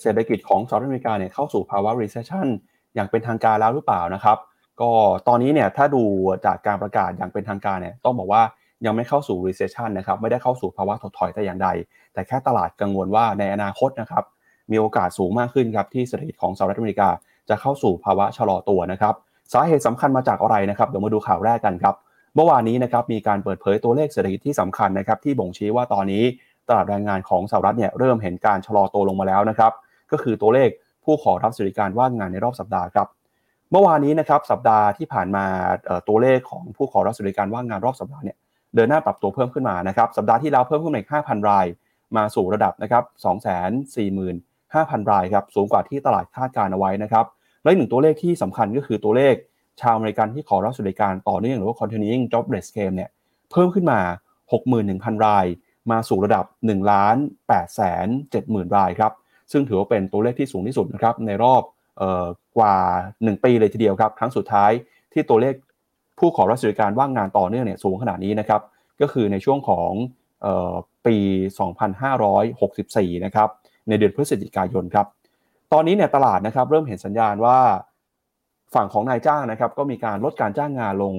เศรษฐกิจของสหรัฐอเมริกาเนี่ยเข้าสู่ภาวะ recession อย่างเป็นทางการแล้วหรือเปล่านะครับ ก็ตอนนี้เนี่ยถ้าดูจากการประกาศอย่างเป็นทางการเนี่ยต้องบอกว่า ยังไม่เข้าสู่ recession นะครับไม่ได้เข้าสู่ภาวะถดถอยแต่อย่างใด แต่แค่ตลาดกังวลว่าในอนาคตนะครับมีโอกาสสูงมากขึ้นครับที่เศรษฐกิจของสหรัฐอเมริกา จะเข้าสู่ภาวะชะลอตัวนะครับสาเหตุสำคัญมาจากอะไรนะครับเดี๋ยวมาดูข่าวแรกกันครับเมื่อวานนี้นะครับมีการเปิดเผยตัวเลขเศรษฐกิจที่สำคัญนะครับที่บ่งชี้ว่าตอนนี้ตลาดแรงงานของสหรัฐเนี่ยเริ่มเห็นการชะลอตัวลงมาแล้วนะครับก็คือตัวเลขผู้ขอรับสวัสดิการว่างงานในรอบสัปดาห์ครับเมื่อวานนี้นะครับสัปดาห์ที่ผ่านมาตัวเลขของผู้ขอรับสวัสดิการว่างงานรอบสัปดาห์เนี่ย เดินหน้าปรับตัวเพิ่มขึ้นมานะครับสัปดาห์ที่แล้วเพิ่มขึ้นมาอีก5,000 ราย มาสู่ระดับนะครับ245,000 รายครับสูงกว่าที่ตลาดคาดการเอาไว้นะครับและหนึ่งตัวเลขที่สำคัญก็คือตัวเลขชาวอเมริกันที่ขอรับสวัสดิการต่อเนื่องหรือว่า continuing jobless claim เนี่ยเพิ่มขึ้นมา 61,000 ราย มาสู่ระดับ1ล้าน8แสน70,000 รายครับซึ่งถือว่าเป็นตัวเลขที่สูงที่สุดนะครับในรอบออกว่า 1 ปีเลยทีเดียวครับ ครั้งสุดท้ายที่ตัวเลข ผู้ขอรับสวัสดิการว่างงานต่อเนื่องเนี่ยสูงขนาดนี้นะครับ ก็คือในช่วงของปี 2564 นะครับ ในเดือนพฤศจิกายนครับ ตอนนี้เนี่ยตลาดนะครับเริ่มเห็นสัญญาณว่าฝั่งของนายจ้างนะครับก็มีการลดการจ้างงานลง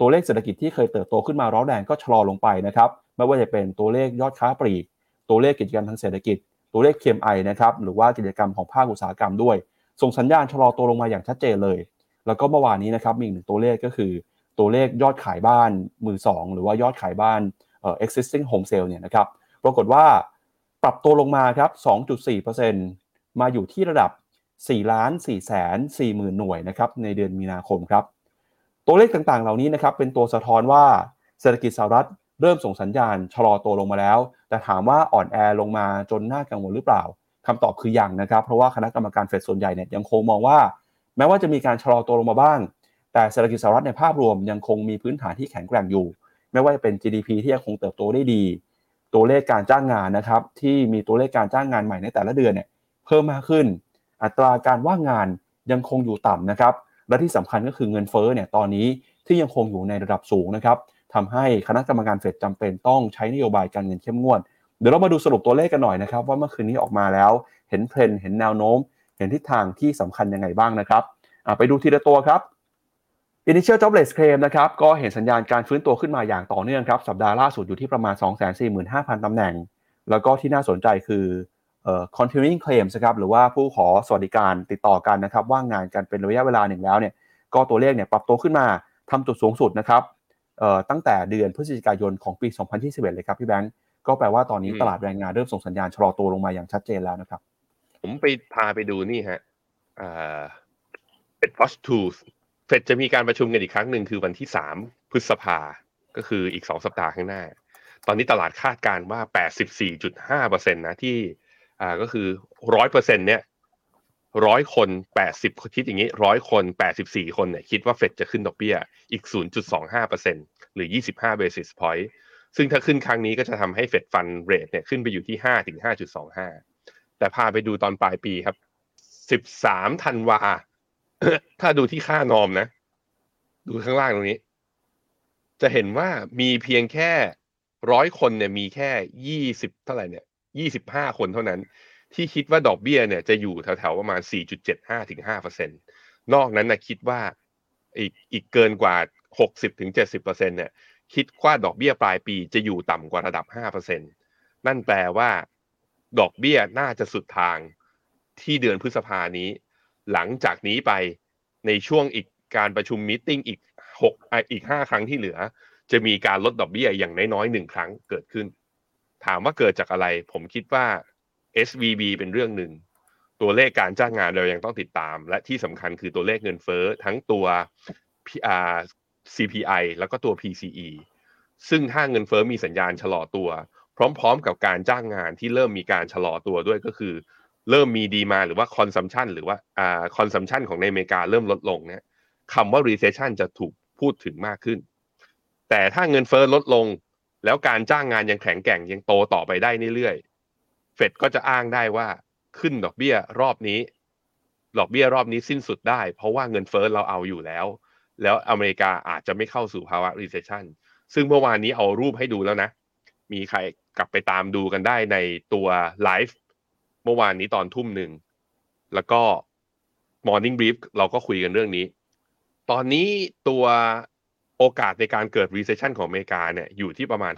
ตัวเลขเศรษฐกิจที่เคยเติบโตขึ้นมาร้อนแรงก็ชะลอลงไปนะครับ ไม่ว่าจะเป็นตัวเลขยอดค้าปลีก ตัวเลขกิจกรรมทางเศรษฐกิจ ตัวเลข KMI นะครับหรือว่ากิจกรรมของภาคอุตสาหกรรมด้วย ส่งสัญญาณชะลอตัวลงมาอย่างชัดเจนเลย แล้วก็เมื่อวานนี้นะครับมีอีกหนึ่งตัวเลขก็คือ ตัวเลขยอดขายบ้านมือสองหรือว่ายอดขายบ้าน existing home sale เนี่ยนะครับปรากฏว่าปรับตัวลงมาครับ 2.4%มาอยู่ที่ระดับ 4 ล้าน4แสน4หมื่นหน่วยนะครับในเดือนมีนาคมครับ ตัวเลขต่างๆ เหล่านี้นะครับเป็นตัวสะท้อนว่าเศรษฐกิจสหรัฐเริ่มส่งสัญญาณชะลอตัวลงมาแล้ว แต่ถามว่าอ่อนแอลงมาจนน่ากังวลหรือเปล่าคำตอบคือยังนะครับ เพราะว่าคณะกรรมการเฟดส่วนใหญ่เนี่ยยังคงมองว่า แม้ว่าจะมีการชะลอตัวลงมาบ้าง แต่เศรษฐกิจสหรัฐในภาพรวมยังคงมีพื้นฐานที่แข็งแกร่งอยู่ ไม่ว่าจะเป็น GDP ที่ยังคงเติบโตได้ดี ตัวเลขการจ้างงานนะครับที่มีตัวเลขการจ้างงานใหม่ในแต่ละเดือนเนี่ยเพิ่มมากขึ้น อัตราการว่างงานยังคงอยู่ต่ำนะครับและที่สำคัญก็คือเงินเฟ้อเนี่ยตอนนี้ที่ยังคงอยู่ในระดับสูงนะครับทำให้คณะกรรมการเฟดจำเป็นต้องใช้นโยบายการเงินเข้มงวด เดี๋ยวเรามาดูสรุปตัวเลขกันหน่อยนะครับ ว่าเมื่อคืนนี้ออกมาแล้วเห็นเทรนด์เห็นแนวโน้ม เห็นทิศทางที่สำคัญยังไงบ้างนะครับไปดูทีละตัวครับ Initial Jobless Claim นะครับก็เห็นสัญญาณการฟื้นตัวขึ้นมาอย่างต่อเนื่องครับ สัปดาห์ล่าสุดอยู่ที่ประมาณ 245,000 ตำแหน่ง แล้วก็ที่น่าสนใจคือเอ่อ continuing claims นะครับหรือว่าผู้ขอสวัสดิการติดต่อกันนะครับว่างงานกันเป็นระยะเวลาหนึ่งแล้วเนี่ยก็ตัวเลขเนี่ยปรับตัวขึ้นมาทำจุดสูงสุดนะครับเอ่อตั้งแต่เดือนพฤศจิกายนของปี 2021 เลยครับพี่แบงก์ก็แปลว่าตอนนี้ตลาดแรงงานเริ่มส่งสัญญาณชะลอตัวลงมาอย่างชัดเจนแล้วนะครับ ผมไปพาไปดูนี่ฮะอ่าเป็น Post Tools เฟดจะมีการประชุมกันอีกครั้งหนึ่งคือวันที่สามพฤษภา ก็คืออีกสองสัปดาห์ข้างหน้า ตอนนี้ตลาดคาดการณ์ว่า84.5%นตนะที่ อ่าก็คือร้อยเปอร์เซ็นเนี่ยร้อยคนแปดสิบคิดอย่างนี้ร้อยคนแปดสิบสี่คนเนี่ยคิดว่าเฟดจะขึ้นดอกเบี้ยอีก0.25%หรือ25 basis point ซึ่งถ้าขึ้นครั้งนี้ก็จะทำให้เฟดฟันเรทเนี่ยขึ้นไปอยู่ที่5ถึง5.25แต่พาไปดูตอนปลายปีครับ13ธันวา ถ้าดูที่ค่านอมนะ ดูข้างล่างตรงนี้ จะเห็นว่ามีเพียงแค่ร้อยคนเนี่ยมีแค่ยี่สิบเท่าไหร่เนี่ยยี่สิบห้าคนเท่านั้น ที่คิดว่าดอกเบี้ยเนี่ยจะอยู่แถวๆประมาณสี่จุดเจ็ดห้าถึงห้าเปอร์เซ็นตนอกนั้นนะคิดว่าอีกอีกเกินกว่าหกสิบถึงเจ็ดสิบเปอร์เซ็นเนี่ย คิดว่าดอกเบี้ยปลายปีจะอยู่ต่ำกว่าระดับห้าเปอร์เซ็นตนั่นแปลว่า ดอกเบี้ยน่าจะสุดทางที่เดือนพฤษภานี้ หลังจากนี้ไปในช่วงอีกการประชุมมิ팅อีกหกอีกห้าครั้งที่เหลือ จะมีการลดดอกเบี้ยอย่างน้อยๆหนึ่งครั้งเกิดขึ้น ถามว่าเกิดจากอะไร ผมคิดว่า SVB เป็นเรื่องหนึ่ง ตัวเลขการจ้างงานเรายังต้องติดตาม และที่สำคัญคือตัวเลขเงินเฟ้อทั้งตัว CPI แล้วก็ตัว PCE ซึ่งถ้าเงินเฟ้อมีสัญญาณชะลอตัว พร้อม ๆ กับการจ้างงานที่เริ่มมีการชะลอตัวด้วยก็คือ เริ่มมีดีมาหรือว่า consumption หรือว่าอ่า consumption ของในอเมริกาเริ่มลดลงเนี่ยคำว่า recession จะถูกพูดถึงมากขึ้น แต่ถ้าเงินเฟ้อลดลง แล้วการจ้างงานยังแข็งแกร่งยังโตต่อไปได้เรื่อยๆเฟดก็จะอ้างได้ว่าขึ้นดอกเบี้ยรอบนี้ ดอกเบี้ยรอบนี้สิ้นสุดได้ เพราะว่าเงินเฟ้อเราเอาอยู่แล้ว แล้วอเมริกาอาจจะไม่เข้าสู่ภาวะ recession ซึ่งเมื่อวานนี้เอารูปให้ดูแล้วนะ มีใครกลับไปตามดูกันได้ในตัวไลฟ์ เมื่อวานนี้ตอนทุ่มหนึ่ง แล้วก็ Morning Brief เราก็คุยกันเรื่องนี้ ตอนนี้ตัวโอกาสในการเกิด recession ของอเมริกาเนี่ยอยู่ที่ประมาณ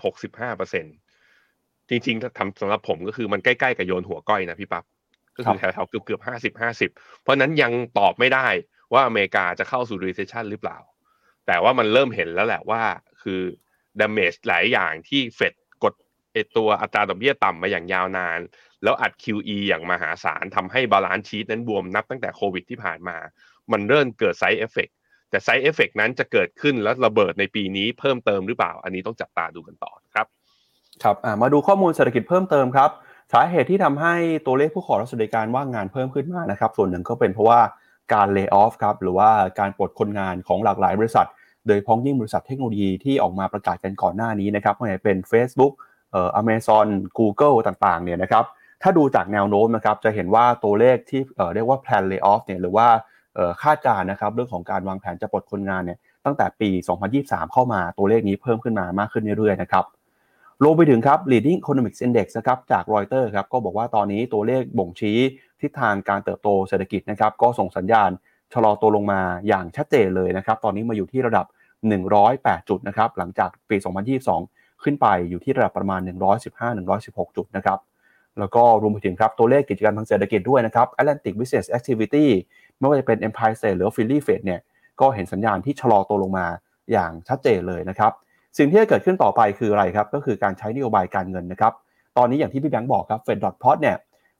65%จริงๆทำสำหรับผมก็คือมันใกล้ๆกับโยนหัวก้อยนะพี่ปับ๊บก็คือแถวๆเกือบๆห้าสิบห้าสิบเพราะนั้นยังตอบไม่ได้ว่าอเมริกาจะเข้าสู่ recession หรือเปล่า แต่ว่ามันเริ่มเห็นแล้วแหละว่าคือ damage หลายอย่างที่เฟดกดไอตัวอัตราดอกเบี้ยต่ำมาอย่างยาวนาน แล้วอัด QE อย่างมหาศาลทำให้ balance sheet นั้นบวมนับตั้งแต่โควิดที่ผ่านมา มันเริ่มเกิดไซ d ์เอฟเฟกแต่ไซ d ์เอฟเฟกนั้นจะเกิดขึ้นแล้วระเบิดในปีนี้เพิ่มเติมหรือเปล่า อันนี้ต้องจับตาดูกันต่อครับ ครับมาดูข้อมูลเศรษฐกิจเพิ่มเติมครับ สาเหตุที่ทำให้ตัวเลขผู้ขอรับสวัสดิการว่างงานเพิ่มขึ้นมากนะครับ ส่วนหนึ่งก็เป็นเพราะว่าการเลิกออฟครับหรือว่าการปลดคนงานของหลากหลายบริษัท โดยพ้องยิ่งบริษัทเทคโนโลยีที่ออกมาประกาศกันก่อนหน้านี้นะครับไม่ว่าจะเป็น Facebook เอ่อ Amazon Google ต่างๆเนี่ยนะครับ ถ้าดูจากแนวโน้มนะครับจะเห็นว่าตัวเลขที่เเรียกว่า plan layoff เนี่ยหรือว่าคาดการณ์นะครับเรื่องของการวางแผนจะปลดคนงานเนี่ยตั้งแต่ปี 2023 เข้ามาตัวเลขนี้เพิ่มขึ้นมามากขึ้นเรื่อยๆนะครับรวมไปถึงครับ leading economics index นะครับจากรอยเตอร์ครับก็บอกว่าตอนนี้ตัวเลขบ่งชี้ทิศทางการเติบโตเศรษฐกิจนะครับก็ส่งสัญญาณชะลอตัวลงมาอย่างชัดเจนเลยนะครับตอนนี้มาอยู่ที่ระดับ 108 จุดนะครับหลังจากปี 2022 ขึ้นไปอยู่ที่ระดับประมาณ 115-116 จุดนะครับ แล้วก็รวมไปถึงครับตัวเลขกิจการทางเศรษฐกิจด้วยนะครับ Atlantic Business Activity ไม่ว่าจะเป็น Empire State หรือ Philly Fed เนี่ยก็เห็นสัญญาณที่ชะลอตัวลงมาอย่างชัดเจนเลยนะครับ สิ่งที่จะเกิดขึ้นต่อไปคืออะไรครับ ก็คือการใช้นโยบายการเงินนะครับ ตอนนี้อย่างที่พี่แบงค์บอกครับเฟดดอทพอตเนี่ย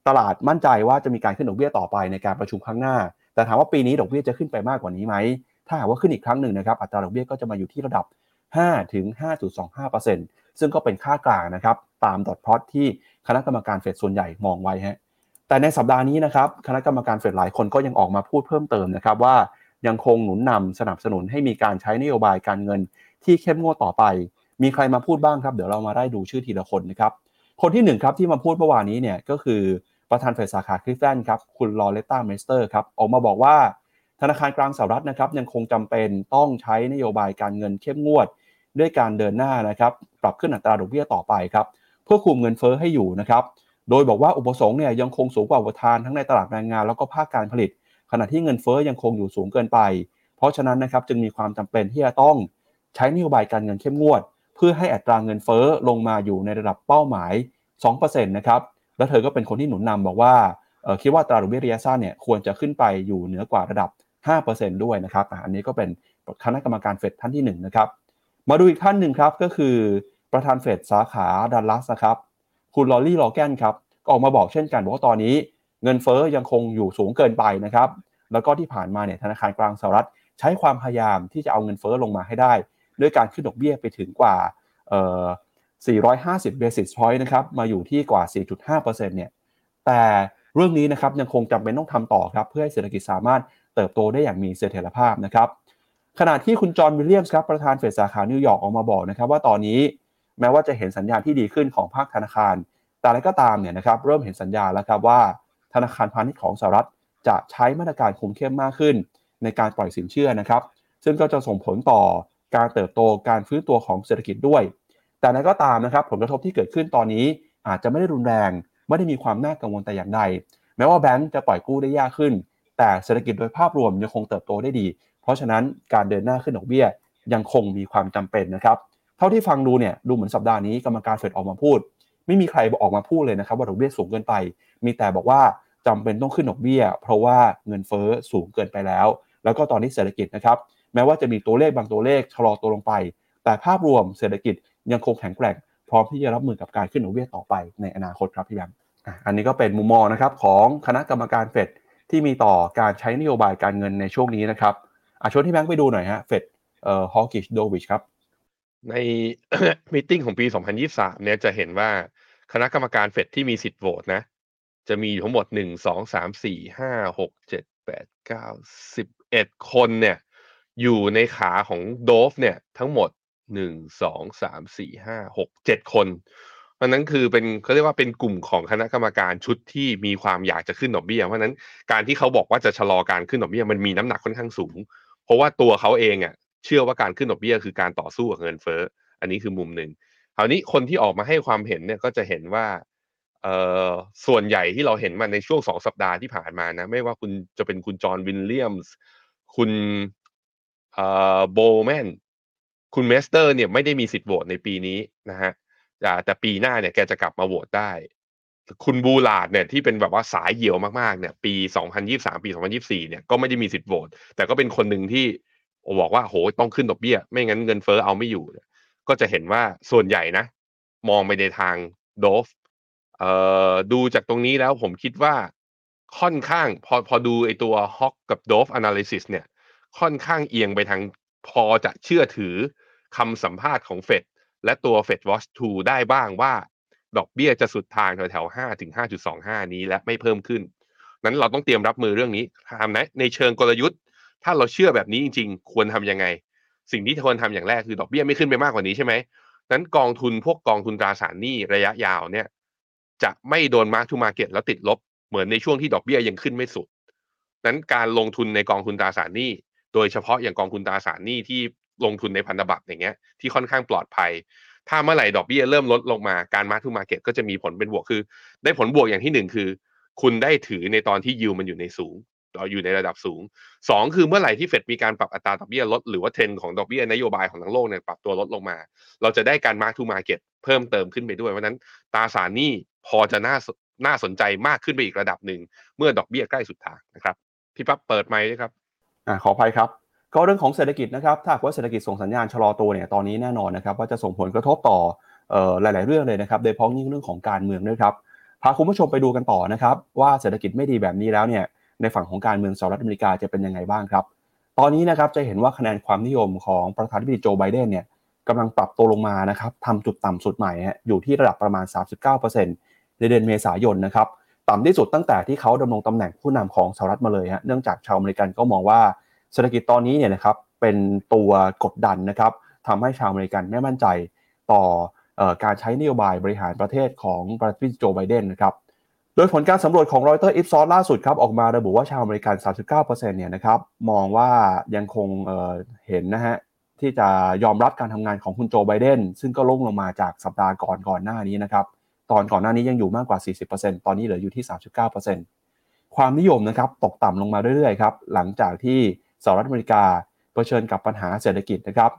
ตลาดมั่นใจว่าจะมีการขึ้นดอกเบี้ยต่อไปในการประชุมครั้งหน้า แต่ถามว่าปีนี้ดอกเบี้ยจะขึ้นไปมากกว่านี้ไหม ถ้าหากว่าขึ้นอีกครั้งหนึ่งนะครับอัตราดอกเบี้ยก็จะมาอยู่ที่ระดับ5ถึง5.25% ซึ่งก็เป็นค่ากลางนะครับตามดอทพอตที่คณะกรรมการเฟดส่วนใหญ่มองไว้ฮะแต่ในสัปดาห์นี้นะครับคณะกรรมการเฟดหลายคนก็ยังออกมาพูดเพิ่มเติมนะครับว่ายังคงหนุนนำสนับสนุนให้มีการใช้นโยบายการเงินที่เข้มงวดต่อไป มีใครมาพูดบ้างครับเดี๋ยวเรามาได้ดูชื่อทีละคนนะครับคนที่หนึ่งครับที่มาพูดเมื่อวานนี้เนี่ยก็คือประธานเฟดสาขาคลิฟแลนด์ครับคุณลอเรตตาเมสเตอร์ครับออกมาบอกว่าธนาคารกลางสหรัฐนะครับยังคงจำเป็นต้องใช้นโยบายการเงินเข้มงวด ด้วยการเดินหน้านะครับปรับขึ้นอัตราดอกเบี้ยต่อไปครับเพื่อคุมเงินเฟ้อให้อยู่นะครับโดยบอกว่าอุปสงค์เนี่ยยังคงสูงกว่าอุปทานทั้งในตลาดแรงงานแล้วก็ภาคการผลิต ขณะที่เงินเฟ้อยังคงอยู่สูงเกินไป เพราะฉะนั้นนะครับจึงมีความจำเป็นที่จะต้องใช้นโยบายการเงินเข้มงวด เพื่อให้อัตราเงินเฟ้อลงมาอยู่ในระดับเป้าหมาย 2%นะครับแล้วเธอก็เป็นคนที่หนุนนำบอกว่าคิดว่าอัตราดอกเบี้ยระยะสั้นเนี่ยควรจะขึ้นไปอยู่เหนือกว่าระดับ 5%ด้วยนะครับอันนี้ก็เป็นคณะกรรมการเฟดท่านที่1นะครับ มาดูอีกท่านหนึ่งครับก็คือประธานเฟดสาขาดัลลัสครับคุณลอรี่ลอแกนครับก็ออกมาบอกเช่นกันบอกว่าตอนนี้เงินเฟ้อยังคงอยู่สูงเกินไปนะครับ แล้วก็ที่ผ่านมาเนี่ยธนาคารกลางสหรัฐ ใช้ความพยายามที่จะเอาเงินเฟ้อลงมาให้ได้ ด้วยการขึ้นดอกเบี้ยไปถึงกว่า 450 basis point นะครับมาอยู่ที่กว่า 4.5%เนี่ยแต่เรื่องนี้นะครับยังคงจำเป็นต้องทำต่อครับเพื่อให้เศรษฐกิจสามารถเติบโตได้อย่างมีเสถียรภาพนะครับ ขณะที่คุณจอห์นวิลเลียมส์ครับประธานเฟดสาขานิวยอร์กออกมาบอกนะครับว่าตอนนี้แม้ว่าจะเห็นสัญญาณที่ดีขึ้นของภาคธนาคาร แต่อะไรก็ตามเนี่ยนะครับเริ่มเห็นสัญญาณแล้วครับว่า ธนาคารพาณิชย์ของสหรัฐจะใช้มาตรการคุมเข้มมากขึ้น ในการปล่อยสินเชื่อนะครับ ซึ่งก็จะส่งผลต่อการเติบโตการฟื้นตัวของเศรษฐกิจด้วย แต่นั้นก็ตามนะครับผลกระทบที่เกิดขึ้นตอนนี้อาจจะไม่ได้รุนแรง ไม่ได้มีความน่ากังวลแต่อย่างใด แม้ว่าแบงก์จะปล่อยกู้ได้ยากขึ้น แต่เศรษฐกิจโดยภาพรวมยังคงเติบโตได้ดี เพราะฉะนั้นการเดินหน้าขึ้นดอกเบี้ยยังคงมีความจำเป็นนะครับ เท่าที่ฟังดูเนี่ยดูเหมือนสัปดาห์นี้กรรมการเฟดออกมาพูด ไม่มีใครออกมาพูดเลยนะครับว่าดอกเบี้ยสูงเกินไป มีแต่บอกว่าจำเป็นต้องขึ้นดอกเบี้ย เพราะว่าเงินเฟ้อสูงเกินไปแล้ว แล้วก็ตอนนี้เศรษฐกิจนะครับแม้ว่าจะมีตัวเลขบางตัวเลขชะลอตัวลงไป แต่ภาพรวมเศรษฐกิจยังคงแข็งแกร่ง พร้อมที่จะรับมือกับการขึ้นดอกเบี้ยต่อไปในอนาคตครับพี่แบมอันนี้ก็เป็นมุมมองนะครับของคณะกรรมการเฟดที่มีต่อการใช้นโยบายการเงินในช่วงนี้นะครับ อะชวนที่แบงค์ไปดูหน่อยฮะเฟดเอ่อฮอกิชโดวิชครับ ในมิ팅ของปี 2023 เนี่ยจะเห็นว่าคณะกรรมการเฟดที่มีสิทธิ์โหวตนะ จะมีทั้งหมด 1 2 3 4 5 6 7 8 9 11 คนเนี่ยอยู่ในขาของโดฟเนี่ยทั้งหมด 1 2 3 4 5 6 7 คนเพราะนั้นคือเป็นเขาเรียกว่าเป็นกลุ่มของคณะกรรมการชุดที่มีความอยากจะขึ้นดอกเบี้ยเพราะนั้นการที่เขาบอกว่าจะชะลอการขึ้นดอกเบี้ยมันมีน้ำหนักค่อนข้างสูง เพราะว่าตัวเขาเองอะเชื่อว่าการขึ้นดอกเบี้ยคือการต่อสู้กับเงินเฟ้อ อันนี้คือมุมหนึ่งคราวนี้คนที่ออกมาให้ความเห็นเนี่ยก็จะเห็นว่าเอ่อส่วนใหญ่ที่เราเห็นมาในช่วงสองสัปดาห์ที่ผ่านมานะ ไม่ว่าคุณจะเป็นคุณจอห์นวิลเลียมส์คุณเอ่อโบแมนคุณเมสเตอร์เนี่ยไม่ได้มีสิทธิ์โหวตในปีนี้นะฮะแต่แต่ปีหน้าเนี่ยแกจะกลับมาโหวตได้ คุณบูลาดเนี่ยที่เป็นแบบว่าสายเหี่ยวมากๆเนี่ย ปี 2023 ปี 2024 เนี่ยก็ไม่ได้มีสิทธิ์โหวตแต่ก็เป็นคนหนึ่งที่บอกว่าโหต้องขึ้นดอกเบี้ย ไม่งั้นเงินเฟ้อเอาไม่อยู่ ก็จะเห็นว่าส่วนใหญ่นะ มองไปในทางโดฟเอ่อดูจากตรงนี้แล้วผมคิดว่าค่อนข้างพอพอดูไอตัวฮอกกับโดฟ analysis เนี่ยค่อนข้างเอียงไปทางพอจะเชื่อถือคำสัมภาษณ์ของเฟดและตัว Fed Watch 2 ได้บ้างว่า ดอกเบี้ยจะสุดทางแถวๆ5ถึง5.25นี้และไม่เพิ่มขึ้น นั้นเราต้องเตรียมรับมือเรื่องนี้ทำนะในเชิงกลยุทธ์ ถ้าเราเชื่อแบบนี้จริง ๆ ควรทำยังไง สิ่งที่ควรทำอย่างแรกคือดอกเบี้ยไม่ขึ้นไปมากกว่านี้ใช่ไหมนั้นกองทุนพวกกองทุนตราสารหนี้ระยะยาวเนี่ย จะไม่โดนมาร์กทูมาเก็ตแล้วติดลบเหมือนในช่วงที่ดอกเบี้ยยังขึ้นไม่สุด นั้นการลงทุนในกองทุนตราสารหนี้ โดยเฉพาะอย่างกองทุนตราสารหนี้ที่ลงทุนในพันธบัตรอย่างเงี้ยที่ค่อนข้างปลอดภัย ถ้าเมื่อไหร่ดอกเบี้ยเริ่มลดลงมาการ mark to market ก็จะมีผลเป็นบวกคือ ได้ผลบวกอย่างที่หนึ่งคือ คุณได้ถือในตอนที่ยิวมันอยู่ในสูงอยู่ในระดับสูงสองคือเมื่อไหร่ที่เฟดมีการปรับอัตราดอกเบี้ยลดหรือว่าเทรนด์ของดอกเบี้ยนโยบายของทั้งโลกเนี่ยปรับตัวลดลงมา เราจะได้การ mark to market เพิ่มเติมขึ้นไปด้วยเพราะนั้นตราสารหนี้พอจะน่าน่าสนใจมากขึ้นไปอีกระดับหนึ่งเมื่อดอกเบี้ยใกล้สุดทางนะครับพี่ปั๊บเปิดไมค์ด้วยครับอ่าขออภัยครับ ก็เรื่องของเศรษฐกิจนะครับ ถ้าว่าเศรษฐกิจส่งสัญญาณชะลอตัวเนี่ย ตอนนี้แน่นอนนะครับว่าจะส่งผลกระทบต่อหลาย ๆ เรื่องเลยนะครับ โดยเฉพาะยิ่งเรื่องของการเมืองด้วยครับ พาคุณผู้ชมไปดูกันต่อนะครับว่าเศรษฐกิจไม่ดีแบบนี้แล้วเนี่ย ในฝั่งของการเมืองสหรัฐอเมริกาจะเป็นยังไงบ้างครับ ตอนนี้นะครับจะเห็นว่าคะแนนความนิยมของประธานาธิบดีโจไบเดนเนี่ยกำลังปรับตัวลงมานะครับทำจุดต่ำสุดใหม่อยู่ที่ระดับประมาณ 39%ในเดือนเมษายนนะครับ ต่ำที่สุดตั้งแต่ที่เขาดำรงตำแหน่งผู้นำของสหรัฐมาเลยฮะ เนื่องจากชาวอเมริกันก็มองว่า เศรษฐกิจตอนนี้เนี่ยนะครับเป็นตัวกดดันนะครับทำให้ชาวอเมริกันไม่มั่นใจต่ออการใช้นโยบายบริหารประเทศของประธานาธิบดีโจไบเดนนะครับโดยผลการสำรวจของรอยเตอร์ Ipsos ล่าสุดครับออกมาระบุว่าชาวอเมริกัน 39%เนี่ยนะครับมองว่ายังคงเเห็นนะฮะที่จะยอมรับการทำงานของคุณโจไบเดนซึ่งก็ลงลงมาจากสัปดาห์ก่อนก่อนหน้านี้นะครับตอนก่อนหน้านี้ยังอยู่มากกว่า 40%ตอนนี้เหลืออยู่ที่ 39%ความนิยมนะครับตกต่ำลงมาเรื่อยๆครับหลังจากที่ สหรัฐอเมริกาเผชิญกับปัญหาเศรษฐกิจนะครับ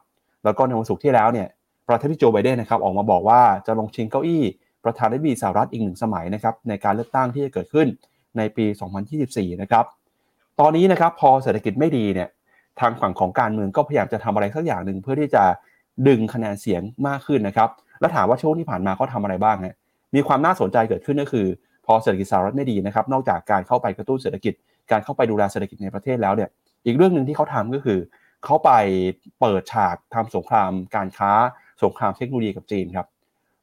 แล้วก็ในวันศุกร์ที่แล้วเนี่ยประธานาธิบดีโจไบเดนนะครับออกมาบอกว่าจะลงชิงเก้าอี้ประธานาธิบดีสหรัฐอีกหนึ่งสมัยนะครับในการเลือกตั้งที่จะเกิดขึ้นในปี 2024 นะครับ ตอนนี้นะครับพอเศรษฐกิจไม่ดีเนี่ยทางฝั่งของการเมืองก็พยายามจะทำอะไรสักอย่างหนึ่งเพื่อที่จะดึงคะแนนเสียงมากขึ้นนะครับ แล้วถามว่าช่วงที่ผ่านมาเขาทาอะไรบ้างฮะมีความน่าสนใจเกิดขึ้นก็คือ พอเศรษฐกิจสหรัฐไม่ดีนะครับ นอกจากการเข้าไปกระตุ้นเศรษฐกิจ การเข้าไปดูแลเศรษฐกิจในประเทศแล้วเนี่ย อีกเรื่องหนึ่งที่เขาทำก็คือเขาไปเปิดฉากทำสงครามการค้าสงครามเทคโนโลยีกับจีนครับ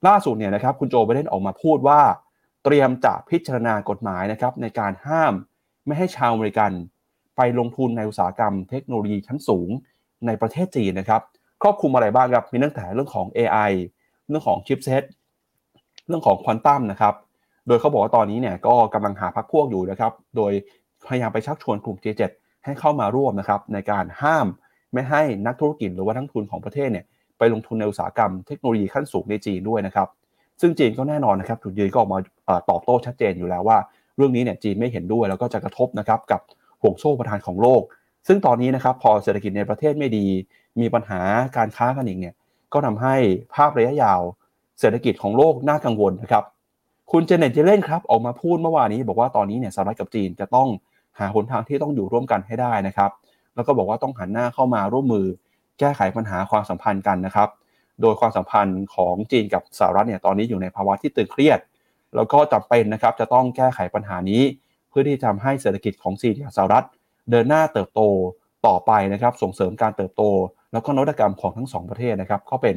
ล่าสุดเนี่ยนะครับคุณโจไบเดนออกมาพูดว่า เตรียมจะพิจารณากฎหมายนะครับในการห้ามไม่ให้ชาวอเมริกัน ไปลงทุนในอุตสาหกรรมเทคโนโลยีชั้นสูงในประเทศจีนนะครับครอบคลุมอะไรบ้างครับมีตั้งแต่เรื่องของ AI เรื่องของชิปเซตเรื่องของควอนตัมนะครับโดยเขาบอกว่าตอนนี้เนี่ยก็กำลังหาพักพวกอยู่นะครับโดยพยายามไปชักชวนกลุ่ม G7 ให้เข้ามาร่วมนะครับในการห้ามไม่ให้นักธุรกิจหรือว่านักทุนของประเทศเนี่ยไปลงทุนในอุตสาหกรรมเทคโนโลยีขั้นสูงในจีนด้วยนะครับ ซึ่งจีนก็แน่นอนนะครับจุดยืนก็ออกมาตอบโต้ชัดเจนอยู่แล้วว่า เรื่องนี้เนี่ยจีนไม่เห็นด้วยแล้วก็จะกระทบนะครับกับห่วงโซ่ประทานของโลก ซึ่งตอนนี้นะครับพอเศรษฐกิจในประเทศไม่ดี มีปัญหาการค้ากันอีกเนี่ยก็ทำให้ภาพระยะยาว เศรษฐกิจของโลกน่ากังวลนะครับ คุณเจเน็ตเจเล่นครับออกมาพูดเมื่อวานนี้ บอกว่าตอนนี้เนี่ยสหรัฐกับจีนจะต้อง หาหนทางที่ต้องอยู่ร่วมกันให้ได้นะครับ แล้วก็บอกว่าต้องหันหน้าเข้ามาร่วมมือแก้ไขปัญหาความสัมพันธ์กันนะครับ โดยความสัมพันธ์ของจีนกับสหรัฐเนี่ยตอนนี้อยู่ในภาวะที่ตึงเครียด แล้วก็จำเป็นนะครับจะต้องแก้ไขปัญหานี้ เพื่อที่จะทำให้เศรษฐกิจของจีนกับสหรัฐ เดินหน้าเติบโตต่อไปนะครับส่งเสริมการเติบโต แล้วก็นวัตกรรมของทั้งสองประเทศนะครับก็เป็น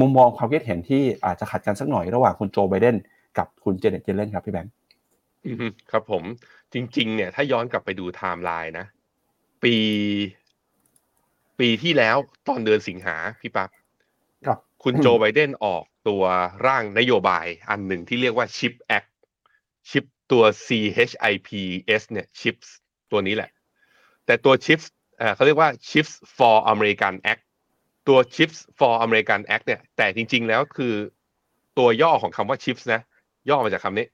มุมมองความคิดเห็นที่อาจจะขัดกันสักหน่อยระหว่างคุณโจไบเดนกับคุณเจเน็ตเจเลนครับพี่แบงค์ครับผม จริง ๆ เนี่ยถ้าย้อนกลับไปดูไทม์ไลน์นะ ปี ปีที่แล้วตอนเดือนสิงหาพี่ปั๊บครับคุณโจไบเดนออกตัวร่างนโยบายอันหนึ่งที่เรียกว่า Chip Act ชิปตัว CHIPS เนี่ย Chips ตัวนี้แหละ แต่ตัว Chips เขาเรียกว่า Chips for American Act ตัว Chips for American Act เนี่ย แต่จริง ๆ แล้วคือตัวย่อของคำว่า Chips นะ ย่อมาจากคำนี้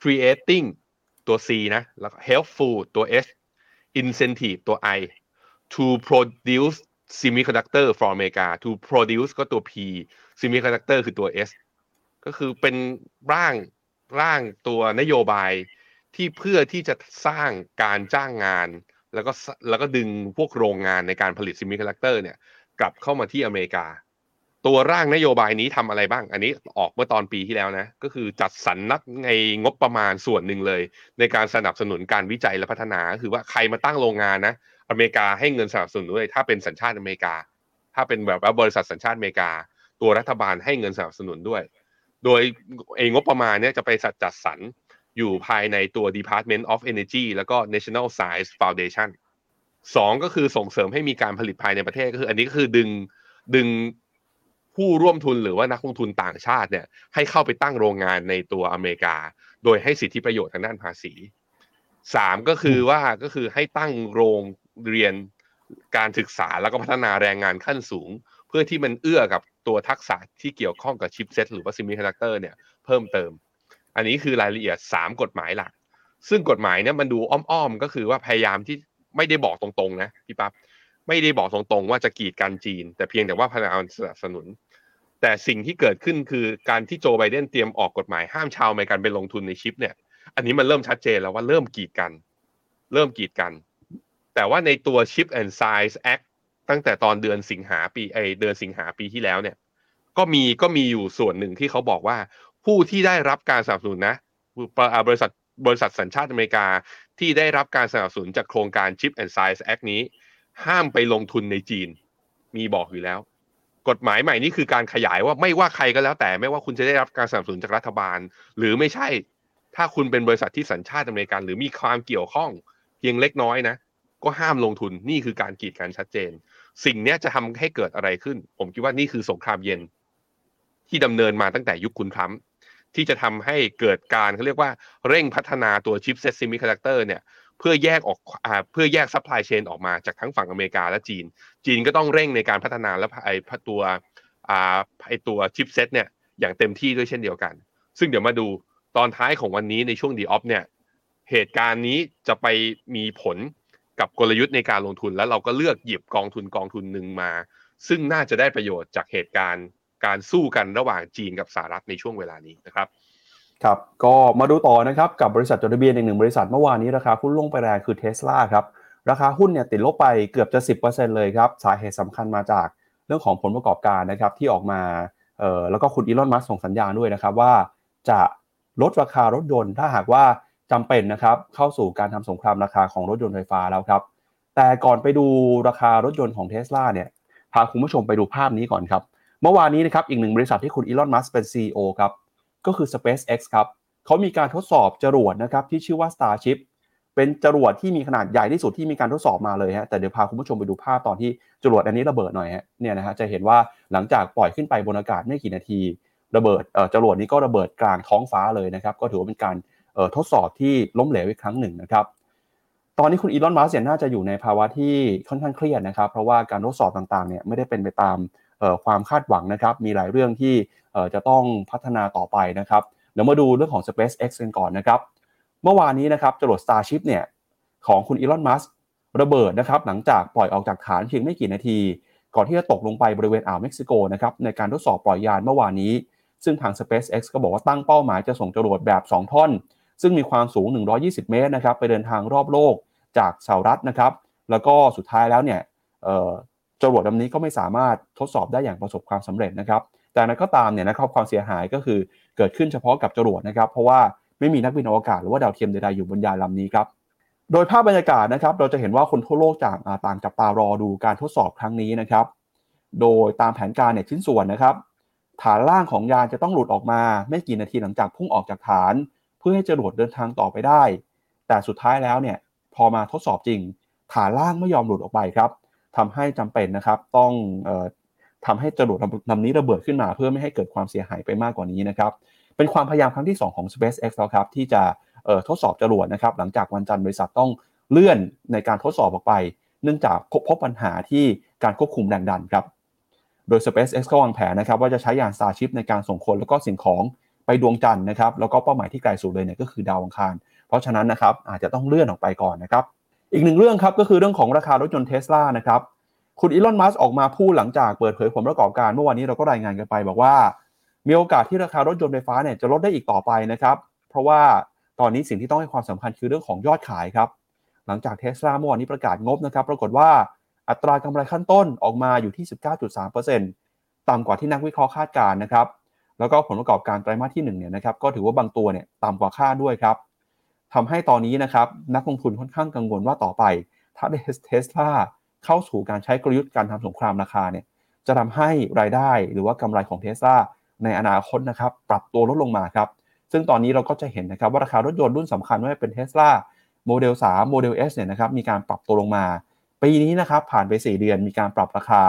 creating ตัว C นะ แล้วก็ helpful ตัว H incentive ตัว I to produce semiconductor for America to produce ก็ตัว P semiconductor คือตัว S ก็คือเป็นร่างร่างตัวนโยบายที่เพื่อที่จะสร้างการจ้างงาน แล้วก็แล้วก็ดึงพวกโรงงานในการผลิต semiconductor เนี่ย กลับเข้ามาที่อเมริกา ตัวร่างนโยบายนี้ทำอะไรบ้าง อันนี้ออกเมื่อตอนปีที่แล้วนะ ก็คือจัดสรรนักในงบประมาณส่วนหนึ่งเลย ในการสนับสนุนการวิจัยและพัฒนาคือว่าใครมาตั้งโรงงานนะ อเมริกาให้เงินสนับสนุนด้วย ถ้าเป็นสัญชาติอเมริกา ถ้าเป็นแบบว่าบริษัทสัญชาติอเมริกา ตัวรัฐบาลให้เงินสนับสนุนด้วย โดยเองงบประมาณเนี้ยจะไปจัดสรรอยู่ภายในตัว Department of Energy แล้วก็ National Science Foundation สองก็คือส่งเสริมให้มีการผลิตภายในประเทศก็คือ อันนี้ก็คือดึงดึง ผู้ร่วมทุนหรือว่านักลงทุนต่างชาติเนี่ยให้เข้าไปตั้งโรงงานในตัวอเมริกา โดยให้สิทธิประโยชน์ทางด้านภาษีสามก็คือว่าก็คือให้ตั้งโรงเรียนการศึกษาแล้วก็พัฒนาแรงงานขั้นสูง เพื่อที่มันเอื้อกับตัวทักษะที่เกี่ยวข้องกับ chipset หรือว่า semiconductor เนี่ยเพิ่มเติม อันนี้คือรายละเอียด 3 กฎหมายหลัก ซึ่งกฎหมายเนี่ยมันดูอ้อมๆ ก็คือว่าพยายามที่ไม่ได้บอกตรงๆนะพี่ปับ๊บไม่ได้บอกตรงๆ ว่าจะกีดกันจีน แต่เพียงแต่ว่าพยายามสนับสนุน แต่สิ่งที่เกิดขึ้นคือการที่โจไบเดนเตรียมออกกฎหมายห้ามชาวอเมริกันไปลงทุนในชิปเนี่ย อันนี้มันเริ่มชัดเจนแล้วว่าเริ่มกีดกัน เริ่มกีดกัน แต่ว่าในตัว Chip and Size Act ตั้งแต่ตอนเดือนสิงหาปีไอเดือนสิงหาปีที่แล้วเนี่ย ก็มีก็มีอยู่ส่วนหนึ่งที่เขาบอกว่าผู้ที่ได้รับการสนับสนุนนะบริษัทบริษัทสัญชาติอเมริกาที่ได้รับการสนับสนุนจากโครงการ Chip and Size Act นี้ ห้ามไปลงทุนในจีน มีบอกอยู่แล้ว กฎหมายใหม่นี้คือการขยายว่าไม่ว่าใครก็แล้วแต่ไม่ว่าคุณจะได้รับการสนับสนุนจากรัฐบาล หรือไม่ใช่ ถ้าคุณเป็นบริษัทที่สัญชาติอเมริกัน หรือมีความเกี่ยวข้อง เพียงเล็กน้อยนะ ก็ห้ามลงทุนนี่คือการกีดกันชัดเจน สิ่งนี้จะทำให้เกิดอะไรขึ้น ผมคิดว่านี่คือสงครามเย็น ที่ดำเนินมาตั้งแต่ยุคคุณทรัมป์ที่จะทำให้เกิดการเขาเรียกว่าเร่งพัฒนาตัว chipset semiconductor เนี่ย เพื่อแยกออกอเพื่อแยก supply chain ออกมาจากทั้งฝั่งอเมริกาและจีน จีนก็ต้องเร่งในการพัฒนาและไอตัวไอตัว chipset เนี่ยอย่างเต็มที่ด้วยเช่นเดียวกัน ซึ่งเดี๋ยวมาดูตอนท้ายของวันนี้ในช่วงดีออฟเนี่ยเหตุการณ์นี้จะไปมีผลกับกลยุทธ์ในการลงทุนแล้วเราก็เลือกหยิบกองทุนกองทุนหนึ่งมา ซึ่งน่าจะได้ประโยชน์จากเหตุการณ์การสู้กันระหว่างจีนกับสหรัฐในช่วงเวลานี้นะครับ ครับก็มาดูต่อนะครับกับบริษัทจดทะเบียนอีกหนึ่งบริษัทเมื่อวานนี้ราคาหุ้นลงไปแรงคือเทสลาครับราคาหุ้นเนี่ยติดลบไปเกือบจะ 10%เลยครับสาเหตุสำคัญมาจากเรื่องของผลประกอบการนะครับที่ออกมาเอ่อแล้วก็คุณอีลอนมัสส่งสัญญาณด้วยนะครับว่าจะลดราคารถยนต์ ถ้าหากว่าจำเป็นนะครับเข้าสู่การทำสงครามราคาของรถยนต์ไฟฟ้าแล้วครับแต่ก่อนไปดูราคารถยนต์ของเทสลาเนี่ยพาคุณผู้ชมไปดูภาพนี้ก่อนครับเมื่อวานนี้นะครับอีกหนึ่งบริษัทที่คุณอีลอนมัสเป็น CEO ครับ ก็คือ SpaceX ครับเขามีการทดสอบจรวดนะครับที่ชื่อว่า Starship เป็นจรวดที่มีขนาดใหญ่ที่สุดที่มีการทดสอบมาเลยฮะแต่เดี๋ยวพาคุณผู้ชมไปดูภาพตอนที่จรวดอันนี้ระเบิดหน่อยฮะเนี่ยนะฮะจะเห็นว่าหลังจากปล่อยขึ้นไปบนอากาศไม่กี่นาที ระเบิดเอ่อจรวดนี้ก็ระเบิดกลางท้องฟ้าเลยนะครับก็ถือว่าเป็นการเอ่อทดสอบที่ล้มเหลวอีกครั้งหนึ่งนะครับตอนนี้คุณอีลอนมัสก์น่าจะอยู่ในภาวะที่ค่อนข้างเครียดนะครับ เพราะว่าการทดสอบต่างๆเนี่ยไม่ได้เป็นไปตาม ความคาดหวังนะครับ มีหลายเรื่องที่จะต้องพัฒนาต่อไปนะครับเดี๋ยวมาดูเรื่องของ SpaceX กันก่อนนะครับ เมื่อวานนี้นะครับจรวด Starship เนี่ยของคุณอีลอนมัสระเบิดนะครับหลังจากปล่อยออกจากฐานเพียงไม่กี่นาที ก่อนที่จะตกลงไปบริเวณอ่าวเม็กซิโกนะครับในการทดสอบปล่อยยานเมื่อวานนี้ ซึ่งทาง SpaceX ก็บอกว่าตั้งเป้าหมายจะส่งจรวดแบบ 2 ท่อน ซึ่งมีความสูง 120 เมตรนะครับไปเดินทางรอบโลกจากสหรัฐนะครับ แล้วก็สุดท้ายแล้วเนี่ย จรวดลำนี้ก็ไม่สามารถทดสอบได้อย่างประสบความสำเร็จนะครับ แต่นั้นก็ตามเนี่ยนะครับความเสียหายก็คือเกิดขึ้นเฉพาะกับจรวดนะครับ เพราะว่าไม่มีนักบินอวกาศหรือว่าดาวเทียมใดๆอยู่บนยานลำนี้ครับ โดยภาพบรรยากาศนะครับ เราจะเห็นว่าคนทั่วโลกจากต่างจับตารอดูการทดสอบครั้งนี้นะครับ โดยตามแผนการเนี่ยชิ้นส่วนนะครับ ฐานล่างของยานจะต้องหลุดออกมา ไม่กี่นาทีหลังจากพุ่งออกจากฐาน เพื่อให้จรวดเดินทางต่อไปได้ แต่สุดท้ายแล้วเนี่ยพอมาทดสอบจริง ฐานล่างไม่ยอมหลุดออกไปครับ ทำให้จำเป็นนะครับต้องออทำให้จรวดลำนี้ระเบิดขึ้นมา เพื่อไม่ให้เกิดความเสียหายไปมากกว่านี้นะครับเป็นความพยายามครั้งที่ 2 ของ SpaceX แล้วครับที่จะทดสอบจรวดนะครับหลังจากวันจันทร์บริษัทต้องเลื่อนในการทดสอบออกไป เนื่องจากพบปัญหาที่การควบคุมแรงดันครับโดย SpaceX ก็วางแผนนะครับว่าจะใช้ยาน Starship ในการส่งคนแล้วก็สิ่งของไปดวงจันทร์นะครับแล้วก็เป้าหมายที่ไกลสุดเลยเนี่ยก็คือดาวอังคาร เพราะฉะนั้นนะครับอาจจะต้องเลื่อนออกไปก่อนนะครับ อีกหนึ่งเรื่องครับก็คือเรื่องของราคารถยนต์เทสลานะครับคุณอีลอนมัสออกมาพูดหลังจากเปิดเผยผลประกอบการเมื่อวานนี้เราก็รายงานกันไป บอกว่า มีโอกาสที่ราคารถยนต์ไฟฟ้าเนี่ยจะลดได้อีกต่อไปนะครับเพราะว่าตอนนี้สิ่งที่ต้องให้ความสำคัญคือเรื่องของยอดขายครับหลังจากเทสลาเมื่อวานนี้ประกาศงบนะครับปรากฏว่าอัตรากำไรขั้นต้นออกมาอยู่ที่ 19.3%ต่ำกว่าที่นักวิเคราะห์คาดการนะครับแล้วก็ผลประกอบการไตรมาสที่1เนี่ยนะครับก็ถือว่าบางตัวเนี่ยต่ำกว่าคาดด้วยครับ ทำให้ตอนนี้นะครับนักลงทุนค่อนข้างกังวลว่าต่อไป ถ้าเทสลาเข้าสู่การใช้กลยุทธ์การทำสงครามราคาเนี่ยจะทำให้รายได้หรือว่ากำไรของเทสลาในอนาคตนะครับปรับตัวลดลงมาครับซึ่งตอนนี้เราก็จะเห็นนะครับว่าราคารถยนต์รุ่นสำคัญไม่ว่าเป็นเทสลาโมเดล3โมเดล S เนี่ยนะครับมีการปรับตัวลงมา ปีนี้นะครับผ่านไป 4 เดือนมีการปรับราคา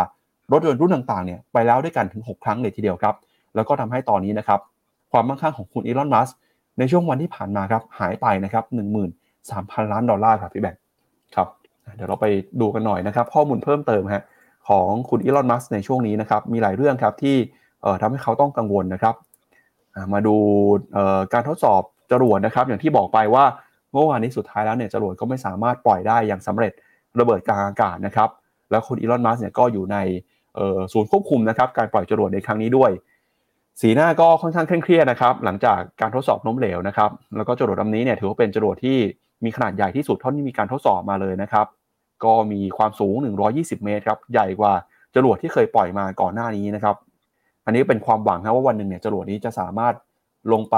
รถยนต์รุ่นต่างๆเนี่ยไปแล้วด้วยกันถึง 6 ครั้งเลยทีเดียวครับ แล้วก็ทำให้ตอนนี้นะครับความมั่งคั่งของคุณอีลอนมัสก์ ในช่วงวันที่ผ่านมาครับหายไปนะครับ13,000ล้านดอลลาร์ครับพี่แบงค์ครับเดี๋ยวเราไปดูกันหน่อยนะครับ ข้อมูลเพิ่มเติมฮะของคุณอีลอนมัสในช่วงนี้นะครับมีหลายเรื่องครับที่ทำให้เขาต้องกังวลนะครับมาดูการทดสอบจรวดนะครับ อย่างที่บอกไปว่าเมื่อวานนี้สุดท้ายแล้วเนี่ยจรวดก็ไม่สามารถปล่อยได้อย่างสำเร็จระเบิดกลางอากาศนะครับ แล้วคุณอีลอนมัสเนี่ยก็อยู่ในศูนย์ควบคุมนะครับการปล่อยจรวดในครั้งนี้ด้วย สีหน้าก็ค่อนข้างเคร่งเครียดนะครับ หลังจากการทดสอบล้มเหลวนะครับ แล้วก็จรวดลำนี้เนี่ยถือว่าเป็นจรวดที่มีขนาดใหญ่ที่สุดเท่าที่มีการทดสอบมาเลยนะครับ ก็มีความสูง 120 เมตรครับ ใหญ่กว่าจรวดที่เคยปล่อยมาก่อนหน้านี้นะครับ อันนี้เป็นความหวังนะว่าวันหนึ่งเนี่ยจรวดนี้จะสามารถลงไป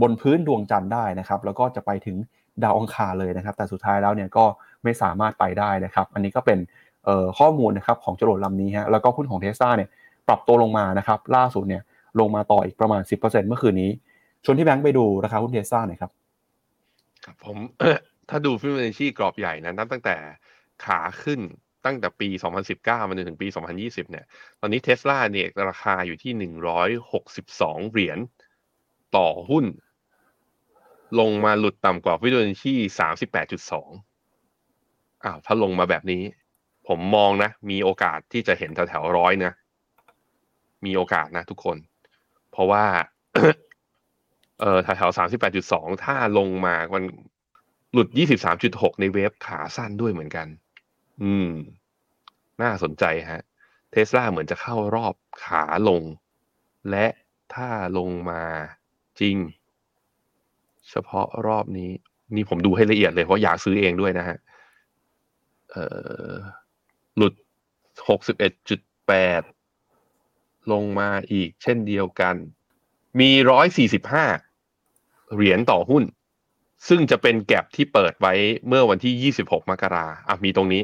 บนพื้นดวงจันทร์ได้นะครับ แล้วก็จะไปถึงดาวองคารเลยนะครับ แต่สุดท้ายแล้วเนี่ยก็ไม่สามารถไปได้นะครับ อันนี้ก็เป็นข้อมูลนะครับของจรวดลำนี้ฮะ แล้วก็หุ้นของเทสลาเนี่ย ปรับตัวลงมานะครับ ล่าสุดเนี่ยลงมาต่ออีกประมาณ 10%เมื่อคืนนี้ ชวนที่แบงค์ไปดูราคาหุ้นเทสลาหน่อยครับครับผมถ้าดูฟิโบนัชชีกรอบใหญ่นะนับตั้งแต่ขาขึ้นตั้งแต่ปี 2019 มาจนถึงปี 2020 เนี่ย ตอนนี้เทสลาเนี่ยราคาอยู่ที่ 162 เหรียญต่อหุ้น ลงมาหลุดต่ำกว่าฟิโบนัชชี38.2 อ้าว ถ้าลงมาแบบนี้ ผมมองนะ มีโอกาสที่จะเห็นแถวๆร้อยนะ มีโอกาสนะทุกคน เพราะว่าเออแถวๆ38.2ถ้าลงมามันหลุด23.6ในเวฟขาสั้นด้วยเหมือนกัน อืม น่าสนใจฮะ เทสลาเหมือนจะเข้ารอบขาลง และถ้าลงมาจริง เฉพาะรอบนี้ นี่ผมดูให้ละเอียดเลยเพราะอยากซื้อเองด้วยนะฮะ เออหลุด61.8 ลงมาอีกเช่นเดียวกัน มี145เหรียญต่อหุ้น ซึ่งจะเป็นแกลบที่เปิดไว้เมื่อวันที่26มกราอะมีตรงนี้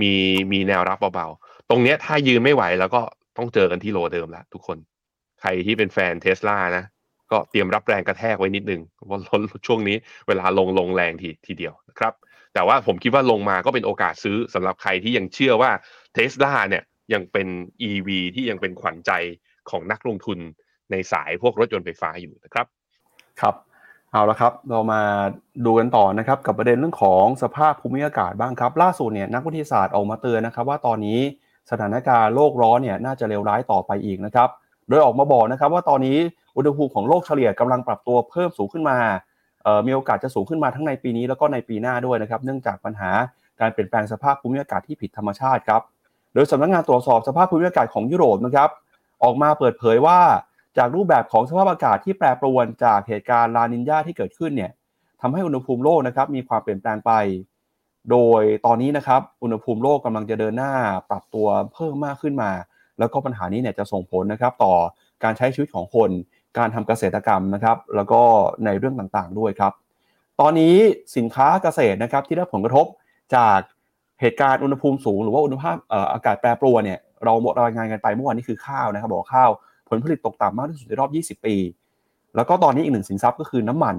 มีมีแนวรับเบาๆ ตรงเนี้ยถ้ายืนไม่ไหวแล้วก็ต้องเจอกันที่โลเดิมแล้วทุกคน ใครที่เป็นแฟนเทสลานะ ก็เตรียมรับแรงกระแทกไว้นิดนึงเพราช่วงนี้เวลาลงลงแรงทีทีเดียวนะครับ แต่ว่าผมคิดว่าลงมาก็เป็นโอกาสซื้อสำหรับใครที่ยังเชื่อว่าเทสลาเนี่ย ยังเป็น EV ที่ยังเป็นขวัญใจของนักลงทุนในสายพวกรถยนต์ไฟฟ้าอยู่นะครับ ครับเอาละครับเรามาดูกันต่อนะครับกับประเด็นเรื่องของสภาพภูมิอากาศบ้างครับ ล่าสุดเนี่ยนักวิทยาศาสตร์ออกมาเตือนนะครับ ว่าตอนนี้สถานการณ์โลกร้อนเนี่ยน่าจะเลวร้ายต่อไปอีกนะครับ โดยออกมาบอกนะครับว่าตอนนี้อุณหภูมิของโลกเฉลี่ยกำลังปรับตัวเพิ่มสูงขึ้นมามีโอกาสจะสูงขึ้นมาทั้งในปีนี้แล้วก็ในปีหน้าด้วยนะครับ เนื่องจากปัญหาการเปลี่ยนแปลงสภาพภูมิอากาศที่ผิดธรรมชาติครับ โดยสำนักงานตรวจสอบสภาพภูมิอากาศของยุโรปนะครับออกมาเปิดเผยว่าจากรูปแบบของสภาพอากาศที่แปรปรวนจากเหตุการณ์ลานินยาที่เกิดขึ้นเนี่ยทำให้อุณหภูมิโลกนะครับมีความเปลี่ยนแปลงไป โดยตอนนี้นะครับอุณหภูมิโลกกำลังจะเดินหน้าปรับตัวเพิ่มมากขึ้นมา แล้วก็ปัญหานี้เนี่ยจะส่งผลนะครับต่อการใช้ชีวิตของคน การทำเกษตรกรรมนะครับ แล้วก็ในเรื่องต่างๆด้วยครับ ตอนนี้สินค้าเกษตรนะครับที่ได้ผลกระทบจาก เหตุการณ์อุณหภูมิสูงหรือว่าอุณหภูมิอากาศแปรปรวนเนี่ยเรารายงานกันไปเมื่อวานนี้คือข้าวนะครับบอกข้าวผลผลิตตกต่ำมากที่สุดในรอบ 20 ปี แล้วก็ตอนนี้อีกหนึ่งสินทรัพย์ก็คือน้ำมัน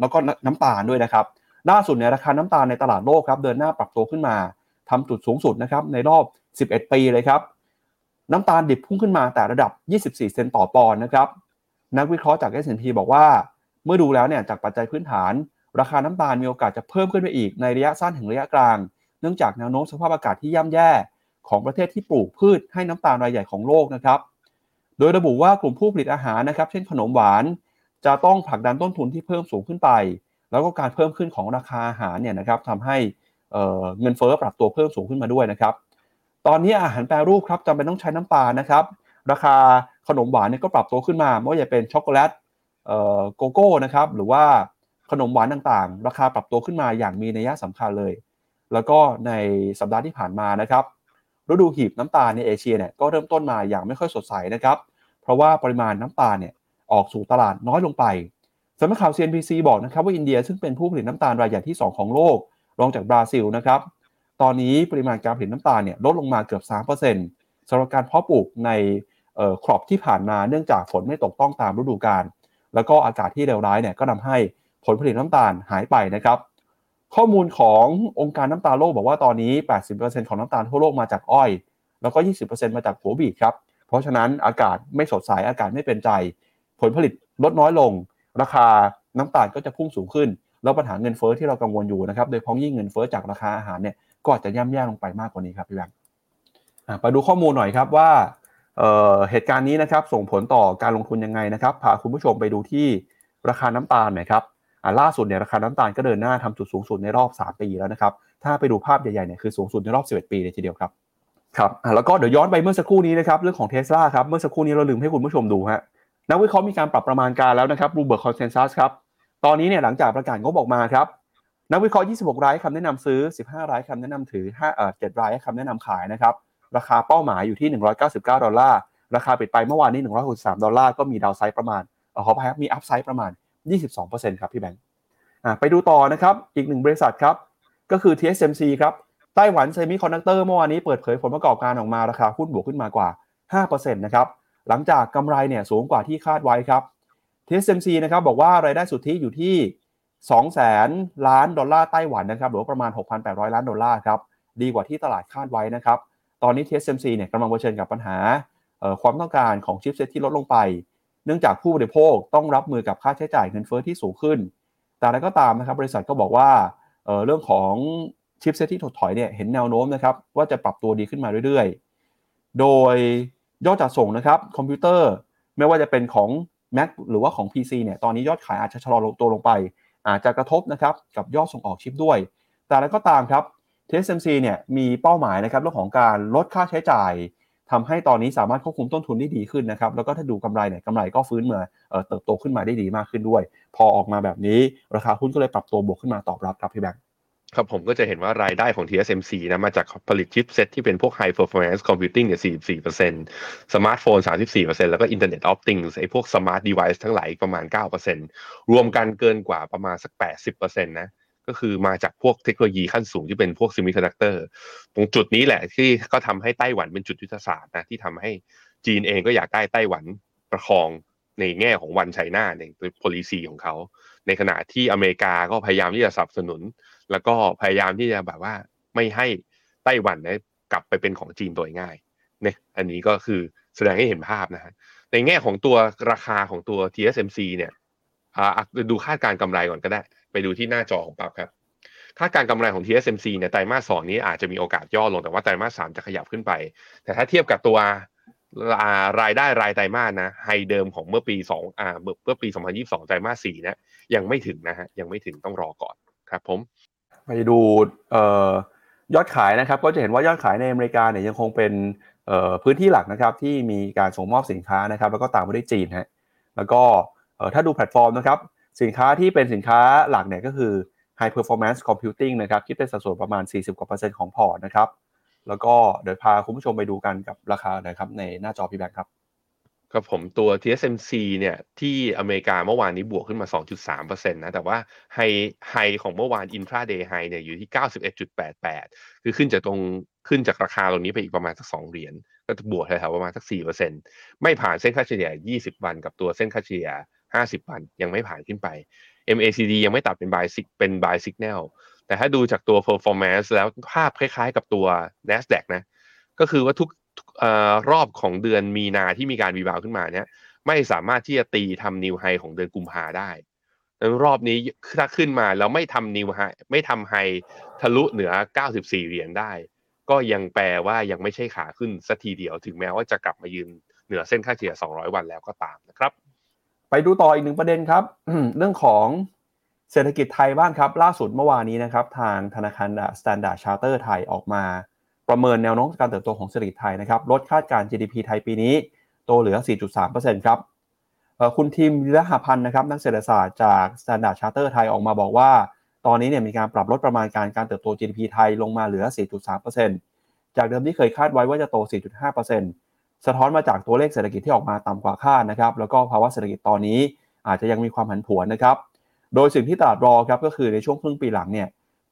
แล้วก็น้ำตาลด้วยนะครับล่าสุดเนี่ยราคาน้ำตาลในตลาดโลกครับเดินหน้าปรับตัวขึ้นมาทำจุดสูงสุดนะครับในรอบ 11 ปีเลยครับน้ำตาลดิบพุ่งขึ้นมาแต่ระดับ 24 เซนต์ต่อปอนด์นะครับนักวิเคราะห์จาก S&P บอกว่า เมื่อดูแล้วเนี่ยจากปัจจัยพื้นฐาน ราคาน้ำตาลมีโอกาสจะเพิ่มขึ้นไปอีกในระยะสั้นถึงระยะกลาง เนื่องจากแนวโน้มสภาพอากาศที่ย่ำแย่ของประเทศที่ปลูกพืชให้น้ำตาลรายใหญ่ของโลกนะครับ โดยระบุว่ากลุ่มผู้ผลิตอาหารนะครับ เช่นขนมหวาน จะต้องผลักดันต้นทุนที่เพิ่มสูงขึ้นไป แล้วก็การเพิ่มขึ้นของราคาอาหารเนี่ยนะครับทำให้เงินเฟ้อปรับตัวเพิ่มสูงขึ้นมาด้วยนะครับ ตอนนี้อาหารแปรรูปครับจำเป็นต้องใช้น้ำตาลนะครับ ราคาขนมหวานเนี่ยก็ปรับตัวขึ้นมาไม่ว่าจะเป็นช็อกโกแลตโกโก้นะครับ หรือว่าขนมหวานต่างๆ ราคาปรับตัวขึ้นมาอย่างมีนัยสำคัญเลย แล้วก็ในสัปดาห์ที่ผ่านมานะครับฤดูหีบน้ำตาลในเอเชียเนี่ยก็เริ่มต้นมาอย่างไม่ค่อยสดใสนะครับ เพราะว่าปริมาณน้ำตาลเนี่ยออกสู่ตลาดน้อยลงไปสำนักข่าว CNBC บอกนะครับว่าอินเดียซึ่งเป็นผู้ผลิตน้ำตาลรายใหญ่ที่ 2 ของโลก รองจากบราซิลนะครับ ตอนนี้ปริมาณการผลิตน้ำตาลเนี่ยลดลงมาเกือบ 3%สำหรับการเพาะปลูกในครอบที่ผ่านมาเนื่องจากฝนไม่ตกต้องตามฤดูกาลแล้วก็อากาศที่เลวร้ายเนี่ยก็ทาให้ผลผลิตน้ำตาลหายไปนะครับ ข้อมูลขององค์การน้ำตาลโลกบอกว่าตอนนี้ 80%ของน้ำตาลทั่วโลกมาจากอ้อย แล้วก็ 20%มาจากหัวบีครับ เพราะฉะนั้นอากาศไม่สดใสอากาศไม่เป็นใจ ผลผลิตลดน้อยลง ราคาน้ำตาลก็จะพุ่งสูงขึ้น แล้วปัญหาเงินเฟ้อที่เรากังวลอยู่นะครับ โดยพ้องยิ่งเงินเฟ้อจากราคาอาหารเนี่ยก็อาจจะย่ำแย่ลงไปมากกว่านี้ครับพี่แบงค์ไปดูข้อมูลหน่อยครับว่าเเหตุการณ์นี้นะครับส่งผลต่อการลงทุนยังไงนะครับพาคุณผู้ชมไปดูที่ราคาน้ำตาลหน่อยครับ ล่าสุดเนี่ยราคาน้ำตาลก็เดินหน้าทำจุดสูงสุดในรอบ 3 ปีแล้วนะครับ ถ้าไปดูภาพใหญ่ๆเนี่ยคือสูงสุดในรอบ 11 ปีเลยทีเดียวครับ ครับ แล้วก็เดี๋ยวย้อนไปเมื่อสักครู่นี้นะครับเรื่องของเทสลาครับ เมื่อสักครู่นี้เราลืมให้คุณผู้ชมดูฮะ นักวิเคราะห์มีการปรับประมาณการแล้วนะครับ Bloomberg Consensus ครับ ตอนนี้เนี่ยหลังจากประกาศงบออกมาครับ นักวิเคราะห์ 26 รายคำแนะนำซื้อ 15 รายคำแนะนำถือ5เอ่อ7รายคำแนะนำขายนะครับ ราคาเป้าหมายอยู่ที่ 199 ดอลลาร์ ราคาปิดไปเมื่อวานนี้ 163 ดอลลาร์ ก็มี downside ประมาณขออภัยครับมี upside ประมาณ 22%ครับพี่แบงค์ไปดูต่อนะครับ อีกหนึ่งบริษัทครับ ก็คือ TSMC ครับ Taiwan Semiconductor เมื่อวานนี้เปิดเผยผลประกอบการออกมาราคาหุ้นบวกขึ้นมากว่า 5%นะครับหลังจากกำไรเนี่ยสูงกว่าที่คาดไว้ครับ TSMC นะครับบอกว่ารายได้สุทธิอยู่ที่2แสนล้านดอลลาร์ไต้หวันนะครับหรือประมาณ 6,800 ล้านดอลลาร์ครับดีกว่าที่ตลาดคาดไว้นะครับตอนนี้ TSMC เนี่ยกำลังเผชิญกับปัญหาความต้องการของชิปเซตที่ลดลงไป เนื่องจากผู้บริโภคต้องรับมือกับค่าใช้จ่ายเงินเฟ้อที่สูงขึ้น แต่อะไรก็ตามนะครับบริษัทก็บอกว่าเเรื่องของชิปเซตที่ถดถอยเนี่ยเห็นแนวโน้มนะครับว่าจะปรับตัวดีขึ้นมาเรื่อยๆ โดยยอดจัดส่งนะครับคอมพิวเตอร์ไม่ว่าจะเป็นของ Mac หรือว่าของ PC เนี่ยตอนนี้ยอดขายอาจจะชะลอลงตัวลงไป อาจจะกระทบนะครับกับยอดส่งออกชิปด้วย แต่อะไรก็ตามครับ TSMC เนี่ยมีเป้าหมายนะครับเรื่องของการลดค่าใช้จ่าย ทำให้ตอนนี้สามารถควบคุมต้นทุนได้ดีขึ้นนะครับ แล้วก็ถ้าดูกำไรเนี่ยกำไรก็ฟื้นมาเอ่อเติบโตขึ้นมาได้ดีมากขึ้นด้วย พอออกมาแบบนี้ราคาหุ้นก็เลยปรับตัวบวกขึ้นมาตอบรับครับพี่แบงค์ครับผมก็จะเห็นว่ารายได้ของ TSMC นะมาจากผลิตชิปเซ็ตที่เป็นพวก High Performance Computing เนี่ย 44%สมาร์ทโฟน 34%แล้วก็ Internet of Things ไอ้พวก Smart Device ทั้งหลายประมาณ 9%รวมกันเกินกว่าประมาณสัก 80%นะ ก็คือมาจากพวกเทคโนโลยีขั้นสูงที่เป็นพวก Semiconductor ตรงจุดนี้แหละที่ก็ทำให้ไต้หวันเป็นจุดยุทธศาสตร์นะที่ทำให้จีนเองก็อยากได้ไต้หวันไปครองในแง่ของ One China ใน policy ของเขา ในขณะที่อเมริกาก็พยายามที่จะสนับสนุน แล้วก็พยายามที่จะแบบว่าไม่ให้ไต้หวันนี่ยกลับไปเป็นของจีนโดยง่ายเนี่ยอันนี้ก็คือแสดงให้เห็นภาพนะฮะในแง่ของตัวราคาของตัว TSMC เนี่ยดูคาดการกำไรก่อนก็ได้ ไปดูที่หน้าจอของปั๊บครับคาดการกำไรของ TSMC เนี่ยไตรมาสสองนี้อาจจะมีโอกาสย่อลงแต่ว่าไตรมาสสามจะขยับขึ้นไป แต่ถ้าเทียบกับตัวรายได้รายไตรมาสนะ high เดิมของเมื่อปีสองอ่าเมื่อปี 2022 ไตรมาสสี่นะยังไม่ถึงนะฮะยังไม่ถึงต้องรอก่อนครับผมไปดูเอ่อยอดขายนะครับ ก็จะเห็นว่ายอดขายในอเมริกาเนี่ยยังคงเป็นเอ่อพื้นที่หลักนะครับ ที่มีการส่งมอบสินค้านะครับ แล้วก็ตามมาด้วยจีนฮะแล้วก็เอ่อถ้าดูแพลตฟอร์มนะครับ สินค้าที่เป็นสินค้าหลักเนี่ยก็คือ High Performance Computing นะครับคิดเป็นสัดส่วนประมาณ 40กว่าเปอร์เซ็นต์ของพอร์ตนะครับแล้วก็เดี๋ยวพาคุณผู้ชมไปดูกันกับราคานะครับในหน้าจอพี่แบงค์ครับครับผมตัว TSMC เนี่ยที่อเมริกาเมื่อวานนี้บวกขึ้นมา 2.3%นะแต่ว่าไฮไฮของเมื่อวาน intraday high เนี่ยอยู่ที่ 91.88 คือขึ้นจากตรงขึ้นจากราคาตรงนี้ไปอีกประมาณสัก 2 เหรียญก็จะบวกแถวๆประมาณสัก 4%ไม่ผ่านเส้นค่าเฉลี่ย 20 วันกับตัวเส้นค่าเฉลี่ย 50วันยังไม่ผ่านขึ้นไป MACD ยังไม่ตัดเป็น buy เป็น buy signal แต่ถ้าดูจากตัว performance แล้วภาพคล้ายๆกับตัว NASDAQ นะ ก็คือว่าทุกรอบของเดือนมีนาที่มีการรีบาวขึ้นมาเนี่ยไม่สามารถที่จะตีทำนิวไฮของเดือนกุมภาได้ดังรอบนี้ถ้าขึ้นมาแล้วไม่ทำนิวไฮไม่ทำไฮทะลุเหนือ 94 เหรียญได้ ก็ยังแปลว่ายังไม่ใช่ขาขึ้นสัทีเดียวถึงแม้ว่าจะกลับมายืนเหนือเส้นค่าเฉลี่ย 200 วันแล้วก็ตามนะครับ ไปดูต่ออีกหนึ่งประเด็นครับ เรื่องของเศรษฐกิจไทยบ้างครับ ล่าสุดเมื่อวานนี้นะครับ ทางธนาคาร Standard Charter ไทยออกมา ประเมินแนวโน้มการเติบโตของเศรษฐกิจไทยนะครับ ลดคาดการ GDP ไทยปีนี้ โตเหลือ 4.3%ครับคุณทีมวิรหพันธ์นะครับ นักเศรษฐศาสตร์จาก Standard Charter ไทยออกมาบอกว่า ตอนนี้เนี่ยมีการปรับลดประมาณการการเติบโต GDP ไทยลงมาเหลือ 4.3%จากเดิมที่เคยคาดไว้ว่าจะโต 4.5% สะท้อนมาจากตัวเลขเศรษฐกิจที่ออกมาต่ำกว่าคาดนะครับ แล้วก็ภาวะเศรษฐกิจตอนนี้อาจจะยังมีความผันผวนนะครับ โดยสิ่งที่ตลาดรอครับก็คือในช่วงครึ่งปีหลังเนี่ย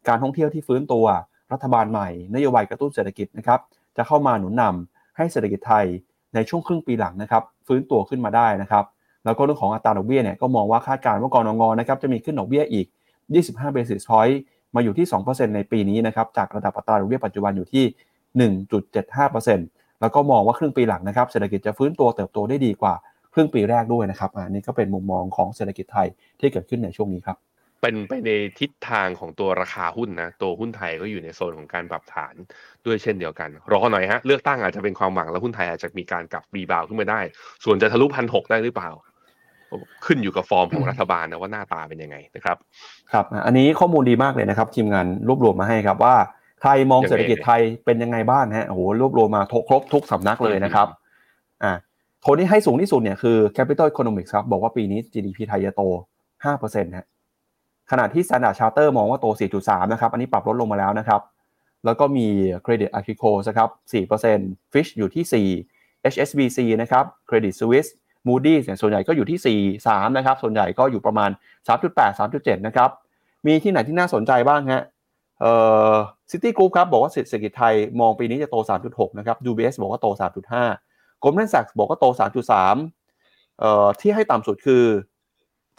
การท่องเที่ยวที่ฟื้นตัวรัฐบาลใหม่ นโยบายกระตุ้นเศรษฐกิจนะครับจะเข้ามาหนุนนำให้เศรษฐกิจไทยในช่วงครึ่งปีหลังนะครับฟื้นตัวขึ้นมาได้นะครับแล้วก็เรื่องของอัตราดอกเบี้ยเนี่ยก็มองว่าคาดการณ์ว่ากรงงนะครับจะมีขึ้นดอกเบี้ยอีก 25 basis point มาอยู่ที่ 2%ในปีนี้นะครับจากระดับอัตราดอกเบี้ยปัจจุบันอยู่ที่ 1.75% แล้วก็มองว่าครึ่งปีหลังนะครับเศรษฐกิจจะฟื้นตัวเติบโตได้ดีกว่าครึ่งปีแรกด้วยนะครับอันนี้ก็เป็นมุมมองของเศรษฐกิจไทยที่เกิดขึ้นในช่วงนี้ครับเป็นไปในทิศทางของตัวราคาหุ้นนะ ตัวหุ้นไทยก็อยู่ในโซนของการปรับฐานด้วยเช่นเดียวกัน รอหน่อยฮะ เลือกตั้งอาจจะเป็นความหวังแล้วหุ้นไทยอาจจะมีการกลับรีบาวขึ้นมาได้ ส่วนจะทะลุพันหกได้หรือเปล่า ขึ้นอยู่กับฟอร์มของรัฐบาลนะว่าหน้าตาเป็นยังไงนะครับ ครับ อันนี้ข้อมูลดีมากเลยนะครับ ทีมงานรวบรวมมาให้ครับว่า ใครมองเศรษฐกิจไทยเป็นยังไงบ้างฮะโอ้โหรวบรวมมาครบทุกสำนักเลยนะครับอ่าคนที่ให้สูงที่สุดเนี่ยคือ Capital Economics ครับบอกว่าปีนี้ GDP ไทยจะโต 5%นะขณะที่ Standard Charter มองว่าโต 4.3 นะครับ อันนี้ปรับลดลงมาแล้วนะครับ แล้วก็มี Credit Agricole นะครับ 4% Fitch อยู่ที่ 4 HSBC นะครับ Credit Suisse Moody's เนี่ยส่วนใหญ่ก็อยู่ที่ 4 3 นะครับ ส่วนใหญ่ก็อยู่ประมาณ 3.8 3.7 นะครับ มีที่ไหนที่น่าสนใจบ้างฮะ เอ่อ City Group ครับบอกว่าเศรษฐกิจไทยมองปีนี้จะโต 3.6 นะครับ UBS บอกว่าโต 3.5 Goldman Sachs บอกว่าโต 3.3เอ่อที่ให้ต่ำสุดคือ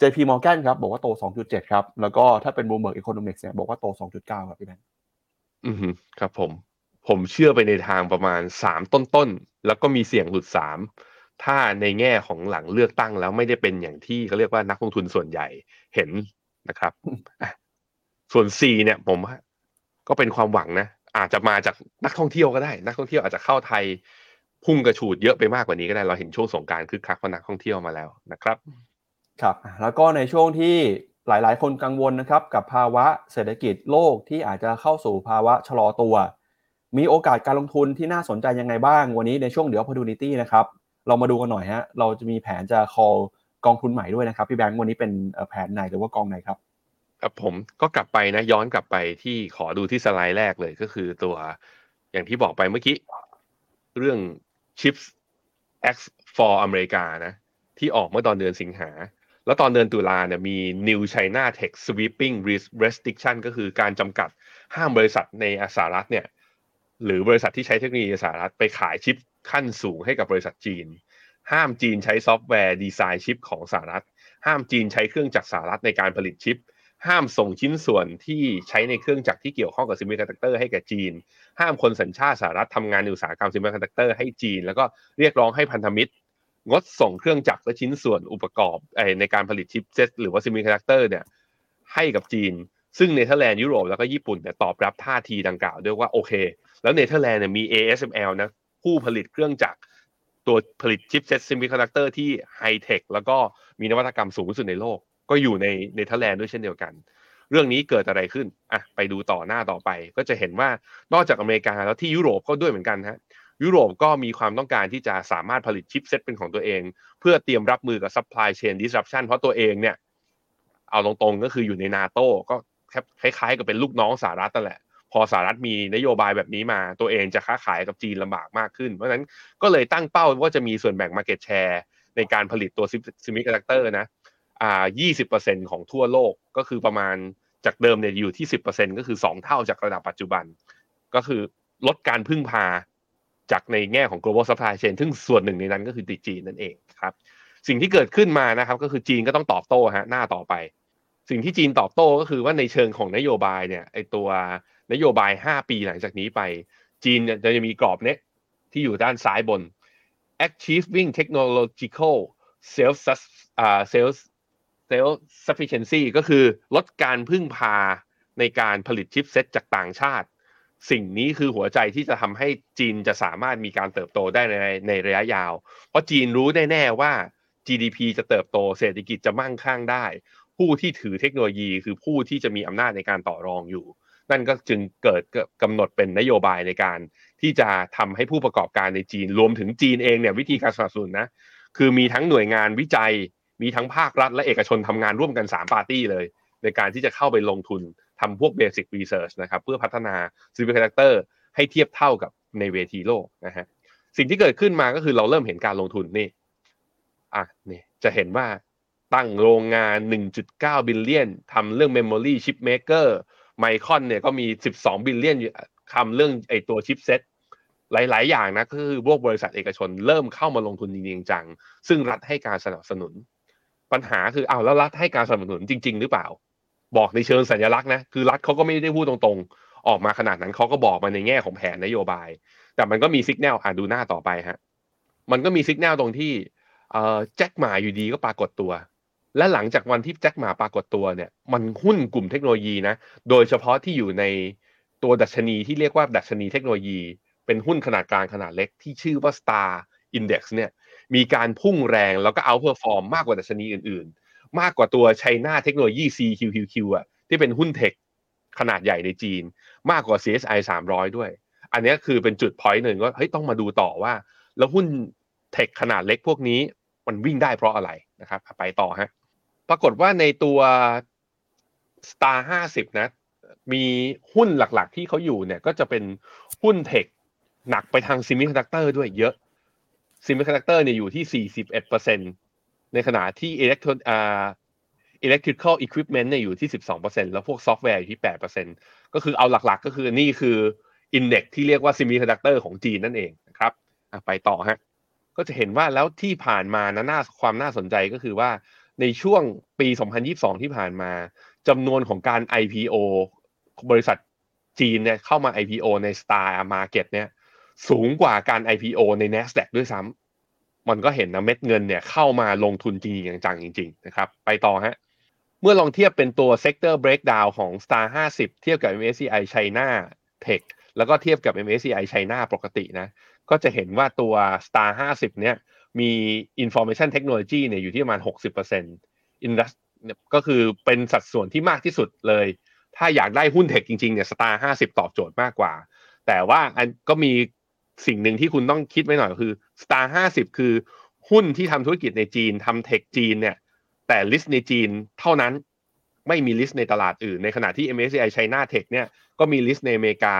JP Morgan ครับบอกว่าโต 2.7 ครับ แล้วก็ถ้าเป็น Bloomberg Economics เนี่ยบอกว่าโต 2.9 ครับพี่แบงค์อือฮึครับผม ผมเชื่อไปในทางประมาณสามต้นๆ แล้วก็มีเสี่ยงหลุดสามถ้าในแง่ของหลังเลือกตั้งแล้วไม่ได้เป็นอย่างที่เขาเรียกว่านักลงทุนส่วนใหญ่เห็นนะครับอะ ส่วน C เนี่ยผมว่าก็เป็นความหวังนะ อาจจะมาจากนักท่องเที่ยวก็ได้ นักท่องเที่ยวอาจจะเข้าไทยพุ่งกระฉูดเยอะไปมากกว่านี้ก็ได้ เราเห็นช่วงสงกรารคึกคักเพราะนักท่องเที่ยวมาแล้วนะครับ ครับ แล้วก็ในช่วงที่หลาย ๆ คนกังวลนะครับ กับภาวะเศรษฐกิจโลกที่อาจจะเข้าสู่ภาวะชะลอตัว มีโอกาสการลงทุนที่น่าสนใจยังไงบ้าง วันนี้ในช่วงเดี๋ยว opportunity นะครับ เรามาดูกันหน่อยฮะ เราจะมีแผนจะ call กองทุนใหม่ด้วยนะครับ พี่แบงค์วันนี้เป็นแผนไหนหรือว่ากองไหนครับ ครับผมก็กลับไปนะย้อนกลับไปที่ขอดูที่สไลด์แรกเลยก็คือตัวอย่างที่บอกไปเมื่อกี้ เรื่อง Chips X for อเมริกานะ ที่ออกเมื่อตอนเดือนสิงหา แล้วตอนเดือนตุลาเนี่ยมี New China Tech Sweeping Restriction ก็คือการจำกัดห้ามบริษัทในสหรัฐเนี่ย หรือบริษัทที่ใช้เทคโนโลยีสหรัฐไปขายชิปขั้นสูงให้กับบริษัทจีน ห้ามจีนใช้ซอฟต์แวร์ดีไซน์ชิปของสหรัฐ ห้ามจีนใช้เครื่องจักรสหรัฐในการผลิตชิป ห้ามส่งชิ้นส่วนที่ใช้ในเครื่องจักรที่เกี่ยวข้องกับ semiconductor ให้แก่จีน ห้ามคนสัญชาติสหรัฐทำงานในอุตสาหกรรม semiconductor ให้จีน แล้วก็เรียกร้องให้พันธมิตร งดส่งเครื่องจักรและชิ้นส่วนอุปกรณ์ในการผลิตชิปเซตหรือว่า semiconductor เนี่ยให้กับจีน ซึ่งเนเธอร์แลนด์ยุโรปแล้วก็ญี่ปุ่นเนี่ยตอบรับท่าทีดังกล่าวด้วยว่าโอเค แล้วเนเธอร์แลนด์เนี่ยมี ASML นะผู้ผลิตเครื่องจักรตัวผลิตชิปเซต semiconductor ที่ไฮเทคแล้วก็มีนวัตกรรมสูงสุดในโลก ก็อยู่ในเนเธอร์แลนด์ด้วยเช่นเดียวกัน เรื่องนี้เกิดอะไรขึ้นอะไปดูต่อหน้าต่อไป ก็จะเห็นว่านอกจากอเมริกาแล้วที่ยุโรปก็ด้วยเหมือนกันฮะยุโรปก็มีความต้องการที่จะสามารถผลิตชิปเซตเป็นของตัวเอง เพื่อเตรียมรับมือกับ supply chain disruption เพราะตัวเองเนี่ย เอาตรงๆก็คืออยู่ในนาโต้ก็คล้ายๆกับเป็นลูกน้องสหรัฐนั่นแหละพอสหรัฐมีนโยบายแบบนี้มา ตัวเองจะค้าขายกับจีนลำบากมากขึ้น เพราะฉะนั้นก็เลยตั้งเป้าว่าจะมีส่วนแบ่ง market share ในการผลิตตัว semiconductor นะ อ่า 20%ของทั่วโลกก็คือประมาณจากเดิมเนี่ยอยู่ที่ 10%ก็คือ 2 เท่าจากระดับปัจจุบัน ก็คือลดการพึ่งพาจากในแง่ของ global supply chain ซึ่งส่วนหนึ่งในนั้นก็คือจีนนั่นเองครับ สิ่งที่เกิดขึ้นมานะครับก็คือจีนก็ต้องตอบโต้ฮะหน้าต่อไป สิ่งที่จีนตอบโต้ก็คือว่าในเชิงของนโยบายเนี่ยไอตัวนโยบาย 5 ปีหลังจากนี้ไป จีนเนี่ยจะมีกรอบเนี้ยที่อยู่ด้านซ้ายบน achieving technological self self self sufficiency ก็คือลดการพึ่งพาในการผลิตชิปเซ็ตจากต่างชาติ สิ่งนี้คือหัวใจที่จะทำให้จีนจะสามารถมีการเติบโตได้ในในระยะยาว เพราะจีนรู้แน่ๆว่า GDP จะเติบโตเศรษฐกิจจะมั่งคั่งได้ ผู้ที่ถือเทคโนโลยีคือผู้ที่จะมีอำนาจในการต่อรองอยู่ นั่นก็จึงเกิดกำหนดเป็นนโยบายในการที่จะทำให้ผู้ประกอบการในจีนรวมถึงจีนเองเนี่ยวิธีการสนับสนุนนะคือมีทั้งหน่วยงานวิจัย มีทั้งภาครัฐและเอกชนทำงานร่วมกัน 3 ปาร์ตี้เลย ในการที่จะเข้าไปลงทุนทำพวกเบสิ c รีเสิร์ชนะครับเพื่อพัฒนา semiconductor ให้เทียบเท่ากับในเวทีโลกนะฮะสิ่งที่เกิดขึ้นมาก็คือเราเริ่มเห็นการลงทุนนี่อะนี่จะเห็นว่าตั้งโรงงาน 1.9 billion ทำเรื่อง Memory Chip Maker Micron เนี่ยก็มี 12 billion ทำเรื่องไอตัวชิปเซ็ตหลาย ๆ อย่างนะก็คือพวกบริษัทเอกชนเริ่มเข้ามาลงทุนจริงๆจัง ซึ่งรัฐให้การสนับสนุน ปัญหาคือเอาแล้วรัฐให้การสนับสนุนจริง ๆ หรือเปล่า บอกในเชิงสัญลักษณ์นะคือรัฐเขาก็ไม่ได้พูดตรงๆ ออกมาขนาดนั้นเขาก็บอกมาในแง่ของแผนนโยบาย แต่มันก็มีสัญญาณอ่านดูหน้าต่อไปฮะมันก็มีสัญญาณตรงที่เอ่อแจ็คหมาอยู่ดีก็ปรากฏตัว และหลังจากวันที่แจ็คหมาปรากฏตัวเนี่ย มันหุ้นกลุ่มเทคโนโลยีนะ โดยเฉพาะที่อยู่ในตัวดัชนีที่เรียกว่าดัชนีเทคโนโลยี เป็นหุ้นขนาดกลางขนาดเล็กที่ชื่อว่า Star Index เนี่ย มีการพุ่งแรงแล้วก็ outperform มากกว่าดัชนีอื่น ๆ มากกว่าตัว China Technology CQQQ อะที่เป็นหุ้น tech ขนาดใหญ่ในจีน มากกว่า CSI 300 ด้วย อันนี้คือเป็นจุด point หนึ่งว่าเฮ้ยต้องมาดูต่อว่า แล้วหุ้น tech ขนาดเล็กพวกนี้มันวิ่งได้เพราะอะไรนะครับ ไปต่อฮะปรากฏว่าในตัว Star 50 นะ มีหุ้นหลักๆ ที่เขาอยู่เนี่ยก็จะเป็นหุ้น tech หนักไปทาง semiconductor ด้วยเยอะ semiconductor เนี่ยอยู่ที่ 41%ในขณะที่อิเล็กทรอนอ่า electrical equipment เนี่ยอยู่ที่ 12%แล้วพวกซอฟต์แวร์อยู่ที่ 8%ก็คือเอาหลักๆ ก็คือนี่คือ index ที่เรียกว่า semiconductor ของจีนนั่นเองนะครับไปต่อฮะก็จะเห็นว่าแล้วที่ผ่านมานะน่าความน่าสนใจก็คือว่าในช่วงปี 2022 ที่ผ่านมาจำนวนของการ IPO บริษัทจีนเนี่ยเข้ามา IPO ใน Star Market เนี่ย สูงกว่าการ IPO ใน NASDAQ ด้วยซ้ำมันก็เห็นนะเม็ดเงินเนี่ยเข้ามาลงทุนจริงๆจังๆจริงๆนะครับ ไปต่อฮะ เมื่อลองเทียบเป็นตัว sector breakdown ของ Star 50 เทียบกับ MSCI China Tech แล้วก็เทียบกับ MSCI China ปกตินะ ก็จะเห็นว่าตัว Star 50 เนี่ยมี information technology เนี่ยอยู่ที่ประมาณ 60% Indus ก็คือเป็นสัดส่วนที่มากที่สุดเลย ถ้าอยากได้หุ้น tech จริงๆเนี่ย Star 50 ตอบโจทย์มากกว่า แต่ว่าอันก็มี สิ่งหนึ่งที่คุณต้องคิดไว้หน่อยคือ Star 50 คือหุ้นที่ทำธุรกิจในจีนทำ tech จีนเนี่ยแต่ list ในจีนเท่านั้นไม่มี list ในตลาดอื่น ในขณะที่ MSCI China Tech เนี่ยก็มี list ในอเมริกา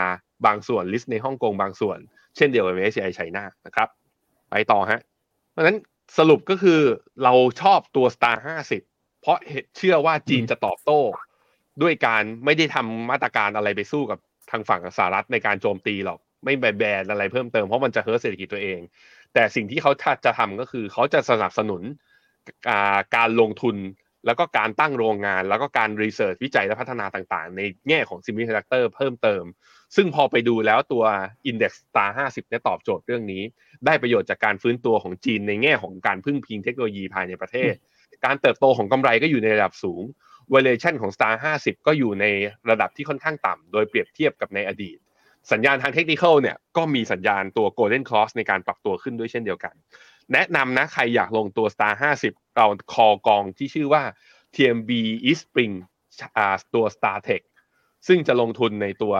บางส่วน list ในฮ่องกงบางส่วน เช่นเดียวกับ MSCI China นะครับไปต่อฮะเพราะฉะนั้นสรุปก็คือเราชอบตัว Star 50 เพราะเชื่อว่าจีนจะตอบโต้ ด้วยการไม่ได้ทำมาตรการอะไรไปสู้กับทางฝั่งสหรัฐในการโจมตีหรอก ไม่แบนอะไรเพิ่มเติมเพราะมันจะ hurt เศรษฐกิจตัวเอง แต่สิ่งที่เขาจะทำก็คือเขาจะสนับสนุนการลงทุนแล้วก็การตั้งโรงงาน แล้วก็การ research วิจัยและพัฒนาต่างๆ ในแง่ของ semiconductor เพิ่มเติม ซึ่งพอไปดูแล้วตัว Index Star 50เนี่ยตอบโจทย์เรื่องนี้ ได้ประโยชน์จากการฟื้นตัวของจีนในแง่ของการพึ่งพิงเทคโนโลยีภายในประเทศ การเติบโตของกำไรก็อยู่ในระดับสูง valuation ของ Star 50 ก็อยู่ในระดับที่ค่อนข้างต่ำ โดยเปรียบเทียบกับในอดีต สัญญาณทางเทคนิคเนี่ยก็มีสัญญาณตัว Golden Cross ในการปรับตัวขึ้นด้วยเช่นเดียวกัน แนะนำนะใครอยากลงตัว Star 50 เราคอกองที่ชื่อว่า TMB East Spring ตัว Star Tech ซึ่งจะลงทุนในตัว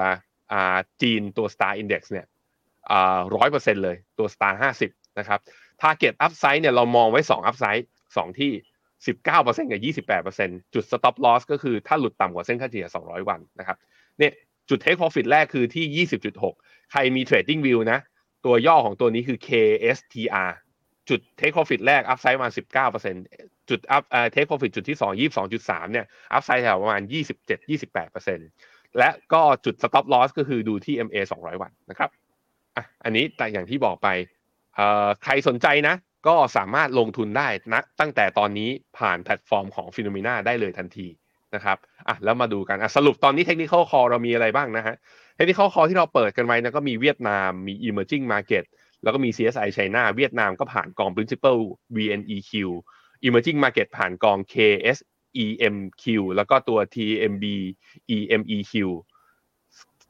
จีนตัว Star Index เนี่ยร้อยเปอร์เซ็นเลยตัว Star 50นะครับ Target Upside เนี่ยเรามองไว้ 2 Upside 2 ที่ 19%กับ 28%จุด Stop Loss ก็คือถ้าหลุดต่ำกว่าเส้นค่าเฉลี่ย200 วันนะครับเนี่ย จุด Take Profit แรกคือที่ 20.6 ใครมี Trading View นะ ตัวย่อของตัวนี้คือ KSTR จุด Take Profit แรก Upside ประมาณ 19%จุด Up เอ่อ Take Profit จุดที่ 2 22.3 เนี่ย Upside แถวประมาณ 27-28%และก็จุด Stop Loss ก็คือดูที่ MA 200 วันนะครับอะอันนี้แต่อย่างที่บอกไปเอ่อใครสนใจนะ ก็สามารถลงทุนได้นะตั้งแต่ตอนนี้ผ่านแพลตฟอร์มของ p h e n o m e n a ได้เลยทันที นะครับอะแล้วมาดูกันอะสรุปตอนนี้ Technical Call เรามีอะไรบ้างนะฮะ Technical Call ที่เราเปิดกันไว้นะก็มีเวียดนามมี Emerging Market แล้วก็มี CSI China เวียดนามก็ผ่านกอง Principal VNEQ Emerging Market ผ่านกอง KSEMQ แล้วก็ตัว TMB EMEQ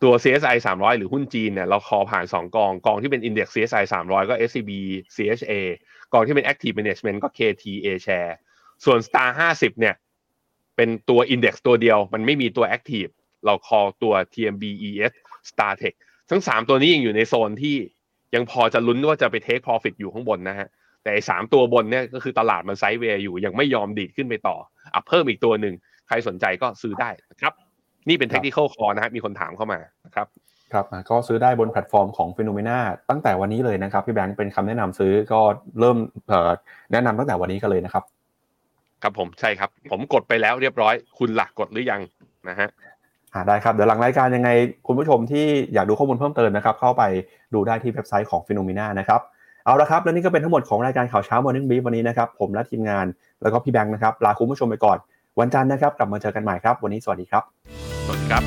ตัว CSI 300 หรือหุ้นจีนเนี่ยเราคอผ่าน 2 กอง กองที่เป็น Index CSI 300 ก็ SCB CHA กองที่เป็น Active Management ก็ KTA Share ส่วน Star 50 เนี่ย เป็นตัว Index ตัวเดียว มันไม่มีตัว Active เราคอตัว TMB ES Star Tech ทั้ง 3 ตัวนี้ยังอยู่ในโซนที่ยังพอจะลุ้นว่าจะไป Take Profit อยู่ข้างบนนะฮะแต่สามตัวบนเนี่ยก็คือตลาดมัน sideway อยู่ยังไม่ยอมดีดขึ้นไปต่ออะเพิ่มอีกตัวหนึ่งใครสนใจก็ซื้อได้นะครับ นี่เป็น technical นะฮะมีคนถามเข้ามานะครับครับก็ซื้อได้บนแพลตฟอร์มของ Finnomena ตั้งแต่วันนี้เลยนะครับ พี่แบงค์เป็นคำแนะนำซื้อก็เริ่มแนะนำตั้งแต่วันนี้กันเลยนะครับ ครับผมใช่ครับ ผมกดไปแล้วเรียบร้อย คุณหลักกดหรือยังนะฮะได้ครับ เดี๋ยวหลังรายการยังไงคุณผู้ชมที่อยากดูข้อมูลเพิ่มเติมนะครับ เข้าไปดูได้ที่เว็บไซต์ของฟิโนเมนานะครับเอาละครับ และนี่ก็เป็นทั้งหมดของรายการข่าวเช้า Morning Brief วันนี้นะครับ ผมและทีมงานแล้วก็พี่แบงค์นะครับ ลาคุณผู้ชมไปก่อน วันจันทร์นะครับ กลับมาเจอกันใหม่ครับ วันนี้สวัสดีครับ สวัสดีครับ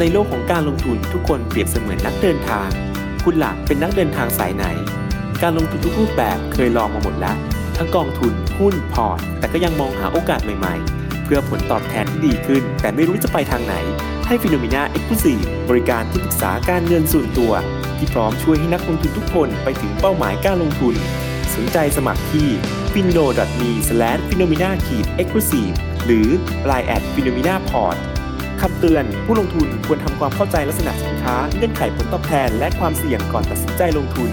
ในโลกของการลงทุนทุกคนเปรียบเสมือนนักเดินทาง คุณหลักเป็นนักเดินทางสายไหน การลงทุนทุกรูปแบบเคยลองมาหมดแล้ว ทั้งกองทุนหุ้นพอร์ต แต่ก็ยังมองหาโอกาสใหม่ ๆ เพื่อผลตอบแทนที่ดีขึ้น แต่ไม่รู้จะไปทางไหน ให้ Finnomena Exclusive บริการที่ปรึกษาการเงินส่วนตัว ที่พร้อมช่วยให้นักลงทุนทุกคนไปถึงเป้าหมายการลงทุน สนใจสมัครที่ f i n o m e f i n o m i n a e x c l u s i v e หรือ line at f i n o m i n a p o r t คำเตือนผู้ลงทุนควรทำความเข้าใจลักษณะสินค้าเงื่อนไขผลตอบแทน และความเสี่ยงก่อนตัดสินใจลงทุน